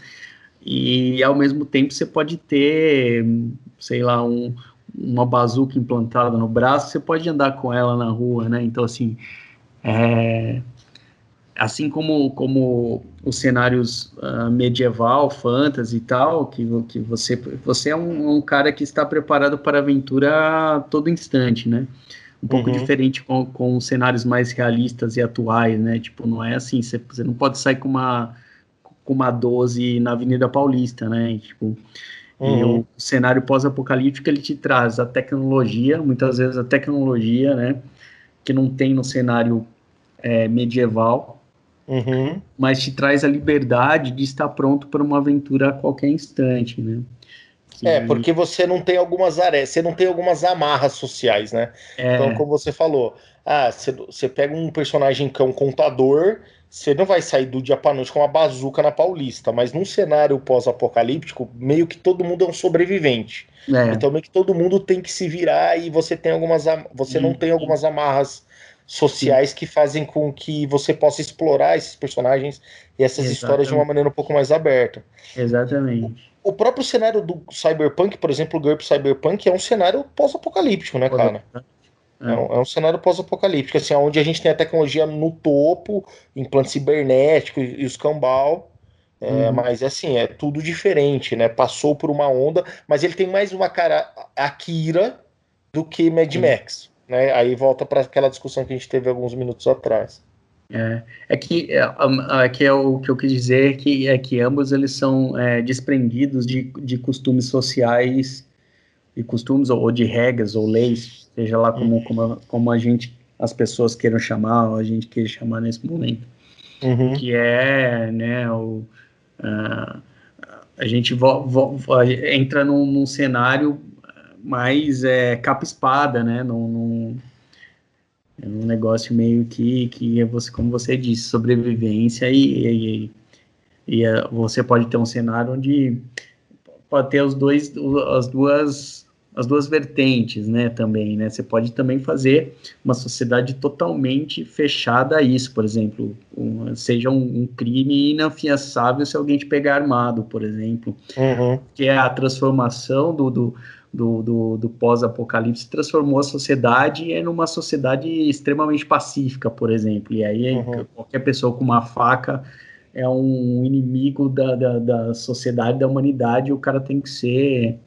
E ao mesmo tempo você pode ter, sei lá, um, uma bazuca implantada no braço, você pode andar com ela na rua, né? Então, assim, é, assim como, como os cenários uh, medieval, fantasy e tal, que, que você, você é um, um, cara que está preparado para a aventura a todo instante, né? Um pouco uhum. diferente com, com cenários mais realistas e atuais, né? Tipo, não é assim, você, você não pode sair com uma, com uma 12 na Avenida Paulista, né? E, tipo, uhum. e o cenário pós-apocalíptico, ele te traz a tecnologia, muitas vezes a tecnologia, né? Que não tem no cenário é, medieval, Uhum. mas te traz a liberdade de estar pronto para uma aventura a qualquer instante, né? Que... É, porque você não tem algumas arestas, você não tem algumas amarras sociais, né? É... Então, como você falou, ah, você, pega um personagem que é um contador, você não vai sair do dia para noite com uma bazuca na Paulista, mas num cenário pós-apocalíptico, meio que todo mundo é um sobrevivente. É. Então, meio que todo mundo tem que se virar e você tem algumas, você não tem algumas amarras sociais Sim. que fazem com que você possa explorar esses personagens e essas Exatamente. histórias de uma maneira um pouco mais aberta. Exatamente. O próprio cenário do Cyberpunk, por exemplo, o GURP Cyberpunk é um cenário pós-apocalíptico, né, cara? É. É, um, é um, cenário pós-apocalíptico, assim, onde a gente tem a tecnologia no topo, implante cibernético e, e os cambal. É, uhum. Mas assim, é tudo diferente, né? Passou por uma onda, mas ele tem mais uma cara Akira do que Mad Max. Né? Aí volta para aquela discussão que a gente teve alguns minutos atrás. É, é que é, é, que é o que eu quis dizer que é que ambos eles são é, desprendidos de, de costumes sociais de costumes ou de regras ou leis, seja lá como, uhum. como, como a gente as pessoas queiram chamar ou a gente queira chamar nesse momento, uhum. que é né o uh, a gente vo, vo, entra num, num, cenário mais é, capa-espada, né? Num, num, é um negócio meio que, que é você, como você disse, sobrevivência e, e, e, e você pode ter um cenário onde pode ter os dois, as duas as duas vertentes, né, também, né, você pode também fazer uma sociedade totalmente fechada a isso, por exemplo, um, seja um, um, crime inafiançável se alguém te pegar armado, por exemplo, uhum. que é a transformação do, do, do, do, do pós-apocalipse transformou a sociedade em uma sociedade extremamente pacífica, por exemplo, e aí uhum. qualquer pessoa com uma faca é um inimigo da, da, da sociedade, da humanidade, e o cara tem que ser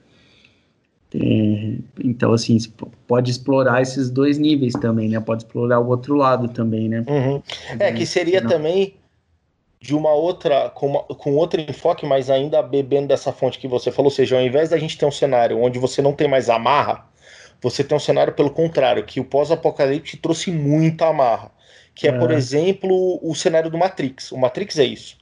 é, então, assim, pode explorar esses dois níveis também, né? Pode explorar o outro lado também, né? Uhum. É, que seria Não. também de uma outra, com, uma, com outro enfoque, mas ainda bebendo dessa fonte que você falou, ou seja, ao invés da gente ter um cenário onde você não tem mais amarra, você tem um cenário pelo contrário, que o pós-apocalipse trouxe muita amarra, que é, é, por exemplo, o cenário do Matrix. O Matrix é isso.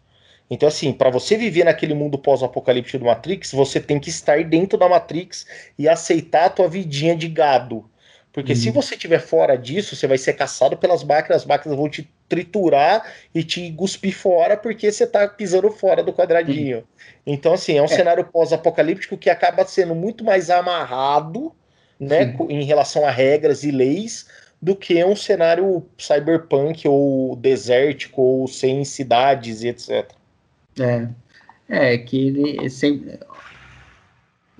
Então, assim, para você viver naquele mundo pós-apocalíptico do Matrix, você tem que estar dentro da Matrix e aceitar a tua vidinha de gado. Porque uhum. se você estiver fora disso, você vai ser caçado pelas máquinas, as máquinas vão te triturar e te cuspir fora porque você está pisando fora do quadradinho. Uhum. Então, assim, é um é. cenário pós-apocalíptico que acaba sendo muito mais amarrado, né, uhum. em relação a regras e leis, do que um cenário cyberpunk ou desértico ou sem cidades e etc. É, é que ele sempre,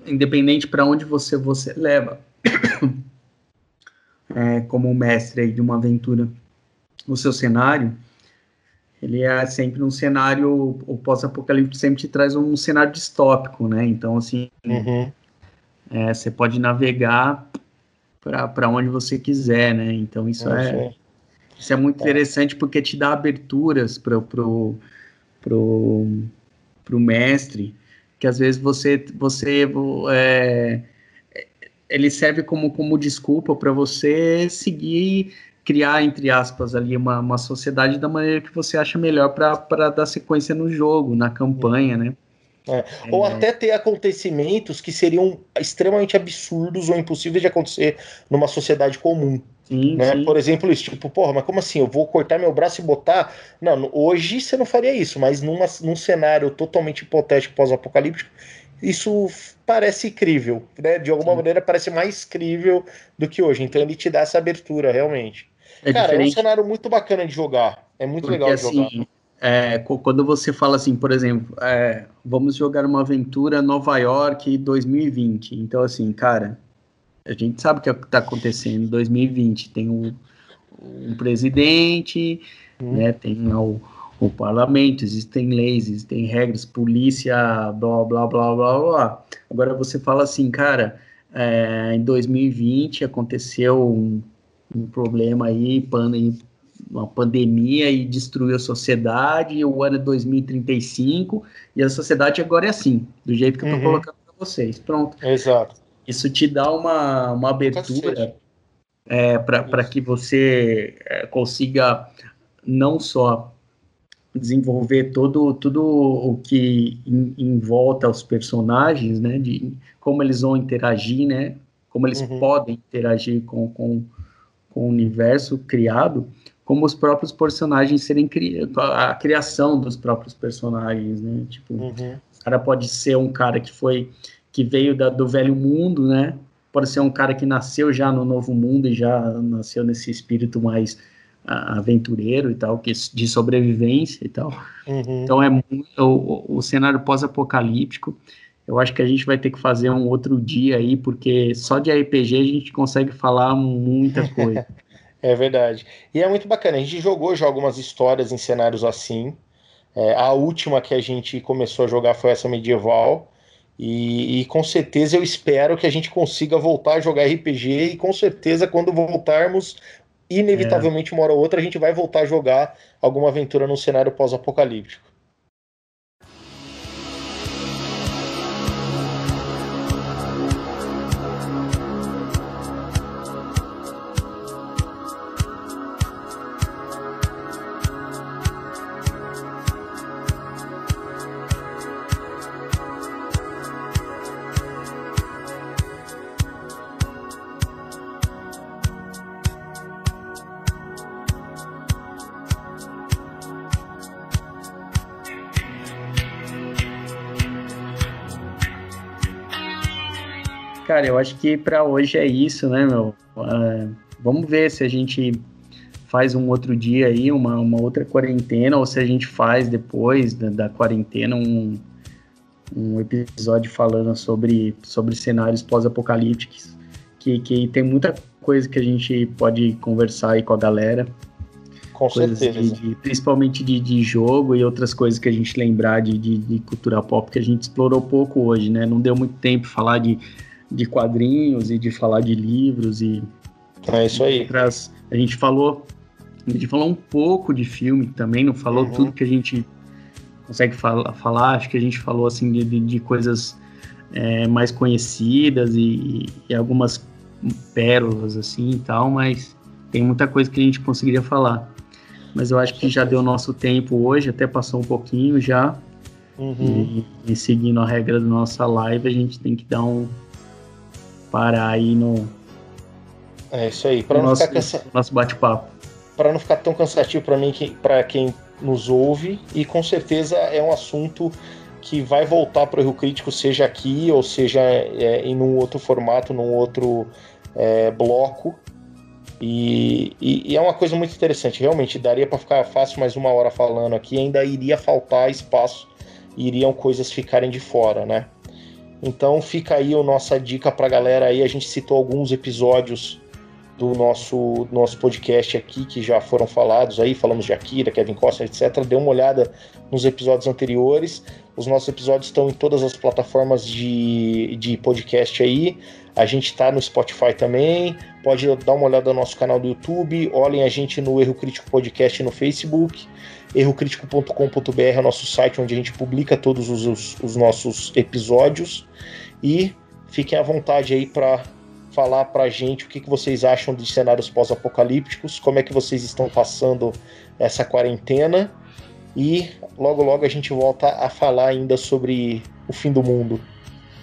independente para onde você você leva, (coughs) é, como mestre aí de uma aventura, o seu cenário, ele é sempre um cenário, o pós-apocalipse sempre te traz um cenário distópico, né? Então, assim, uhum. é, você pode navegar para onde você quiser, né? Então, isso é, isso é muito é. interessante porque te dá aberturas para o pro, pro mestre, que às vezes você, você é, ele serve como, como desculpa para você seguir criar, entre aspas, ali uma, uma sociedade da maneira que você acha melhor para dar sequência no jogo, na campanha, né? É. Ou é. até ter acontecimentos que seriam extremamente absurdos ou impossíveis de acontecer numa sociedade comum. Sim, né? Sim. Por exemplo, isso, tipo, porra, mas como assim? Eu vou cortar meu braço e botar. Não, hoje você não faria isso, mas numa, num cenário totalmente hipotético pós-apocalíptico, isso parece crível, né? De alguma sim. maneira parece mais crível do que hoje. Então ele te dá essa abertura, realmente. É Cara, diferente. é um cenário muito bacana de jogar. É muito Porque, legal de assim, jogar. É, quando você fala assim, por exemplo, é, vamos jogar uma aventura Nova York 2020. Então, assim, cara, a gente sabe o que é está acontecendo em 2020. Tem um, um presidente, hum. né, tem o, o parlamento, existem leis, existem regras, polícia, blá, blá, blá, blá, blá. Agora você fala assim, cara, é, em 2020 aconteceu um, um problema aí, pandemia uma pandemia e destruiu a sociedade, e o ano é 2035, e a sociedade agora é assim, do jeito que eu estou uhum. colocando para vocês. Pronto. Exato. Isso te dá uma, uma abertura é, para que você é, consiga não só desenvolver todo, tudo o que em, em, volta aos personagens, né, de como eles vão interagir, né, como eles uhum. podem interagir com, com, com o universo criado, como os próprios personagens serem cri... a criação dos próprios personagens, né? Tipo, uhum. o cara pode ser um cara que foi que veio da, do velho mundo, né? Pode ser um cara que nasceu já no novo mundo e já nasceu nesse espírito mais uh, aventureiro e tal, que de sobrevivência e tal. Uhum. Então é o, o cenário pós-apocalíptico. Eu acho que a gente vai ter que fazer um outro dia aí, porque só de RPG a gente consegue falar muita coisa. (laughs) É verdade. E é muito bacana. A gente jogou já algumas histórias em cenários assim. É, a última que a gente começou a jogar foi essa medieval. E, e, com certeza eu espero que a gente consiga voltar a jogar RPG. E com certeza, quando voltarmos, inevitavelmente, uma hora ou outra, a gente vai voltar a jogar alguma aventura no cenário pós-apocalíptico. Acho que para hoje é isso, né, meu? Uh, vamos ver se a gente faz um outro dia aí, uma, uma outra quarentena, ou se a gente faz depois da, da quarentena um, um episódio falando sobre, sobre cenários pós-apocalípticos, que, que tem muita coisa que a gente pode conversar aí com a galera. Com coisas certeza. De, de, principalmente de, de jogo e outras coisas que a gente lembrar de, de, de, cultura pop que a gente explorou pouco hoje, né? Não deu muito tempo falar de, de quadrinhos e de falar de livros e. É isso aí. Outras, a gente falou. A gente falou um pouco de filme também, não falou uhum. tudo que a gente consegue fala, falar. Acho que a gente falou assim de, de, de coisas é, mais conhecidas e, e, algumas pérolas assim e tal, mas tem muita coisa que a gente conseguiria falar. Mas eu acho que já deu nosso tempo hoje, até passou um pouquinho já. Uhum. E, e, seguindo a regra da nossa live, a gente tem que dar um parar aí no. É isso aí, para não nosso, ficar cansa... nosso bate-papo. Para não ficar tão cansativo para mim, que, para quem nos ouve, e com certeza é um assunto que vai voltar para o Erro Crítico, seja aqui ou seja é, em um outro formato, num outro é, bloco. E, e, e, é uma coisa muito interessante. Realmente, daria para ficar fácil mais uma hora falando aqui, ainda iria faltar espaço, iriam coisas ficarem de fora, né? Então fica aí a nossa dica para a galera aí. A gente citou alguns episódios do nosso, nosso podcast aqui que já foram falados aí, falamos de Akira, Kevin Costner, etc. Dê uma olhada nos episódios anteriores. Os nossos episódios estão em todas as plataformas de, de podcast aí. A gente está no Spotify também. Pode dar uma olhada no nosso canal do YouTube. Olhem a gente no Erro Crítico Podcast no Facebook. Errocrítico.com.br é o nosso site onde a gente publica todos os, os, os nossos episódios. E fiquem à vontade aí para falar para a gente o que, que vocês acham de cenários pós-apocalípticos, como é que vocês estão passando essa quarentena. E logo, logo a gente volta a falar ainda sobre o fim do mundo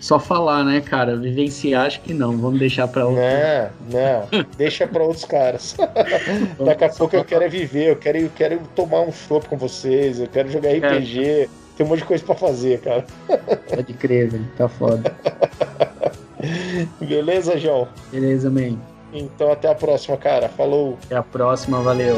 só falar, né, cara? Vivenciar, acho que não. Vamos deixar para outros. Não, não. Deixa para outros caras. (laughs) Daqui a pouco eu quero é viver, eu quero, eu quero tomar um chopp com vocês, eu quero jogar RPG. É. Tem um monte de coisa para fazer, cara. Pode crer, velho. Tá foda. (laughs) Beleza, João? Beleza, man. Então até a próxima, cara. Falou. Até a próxima, valeu.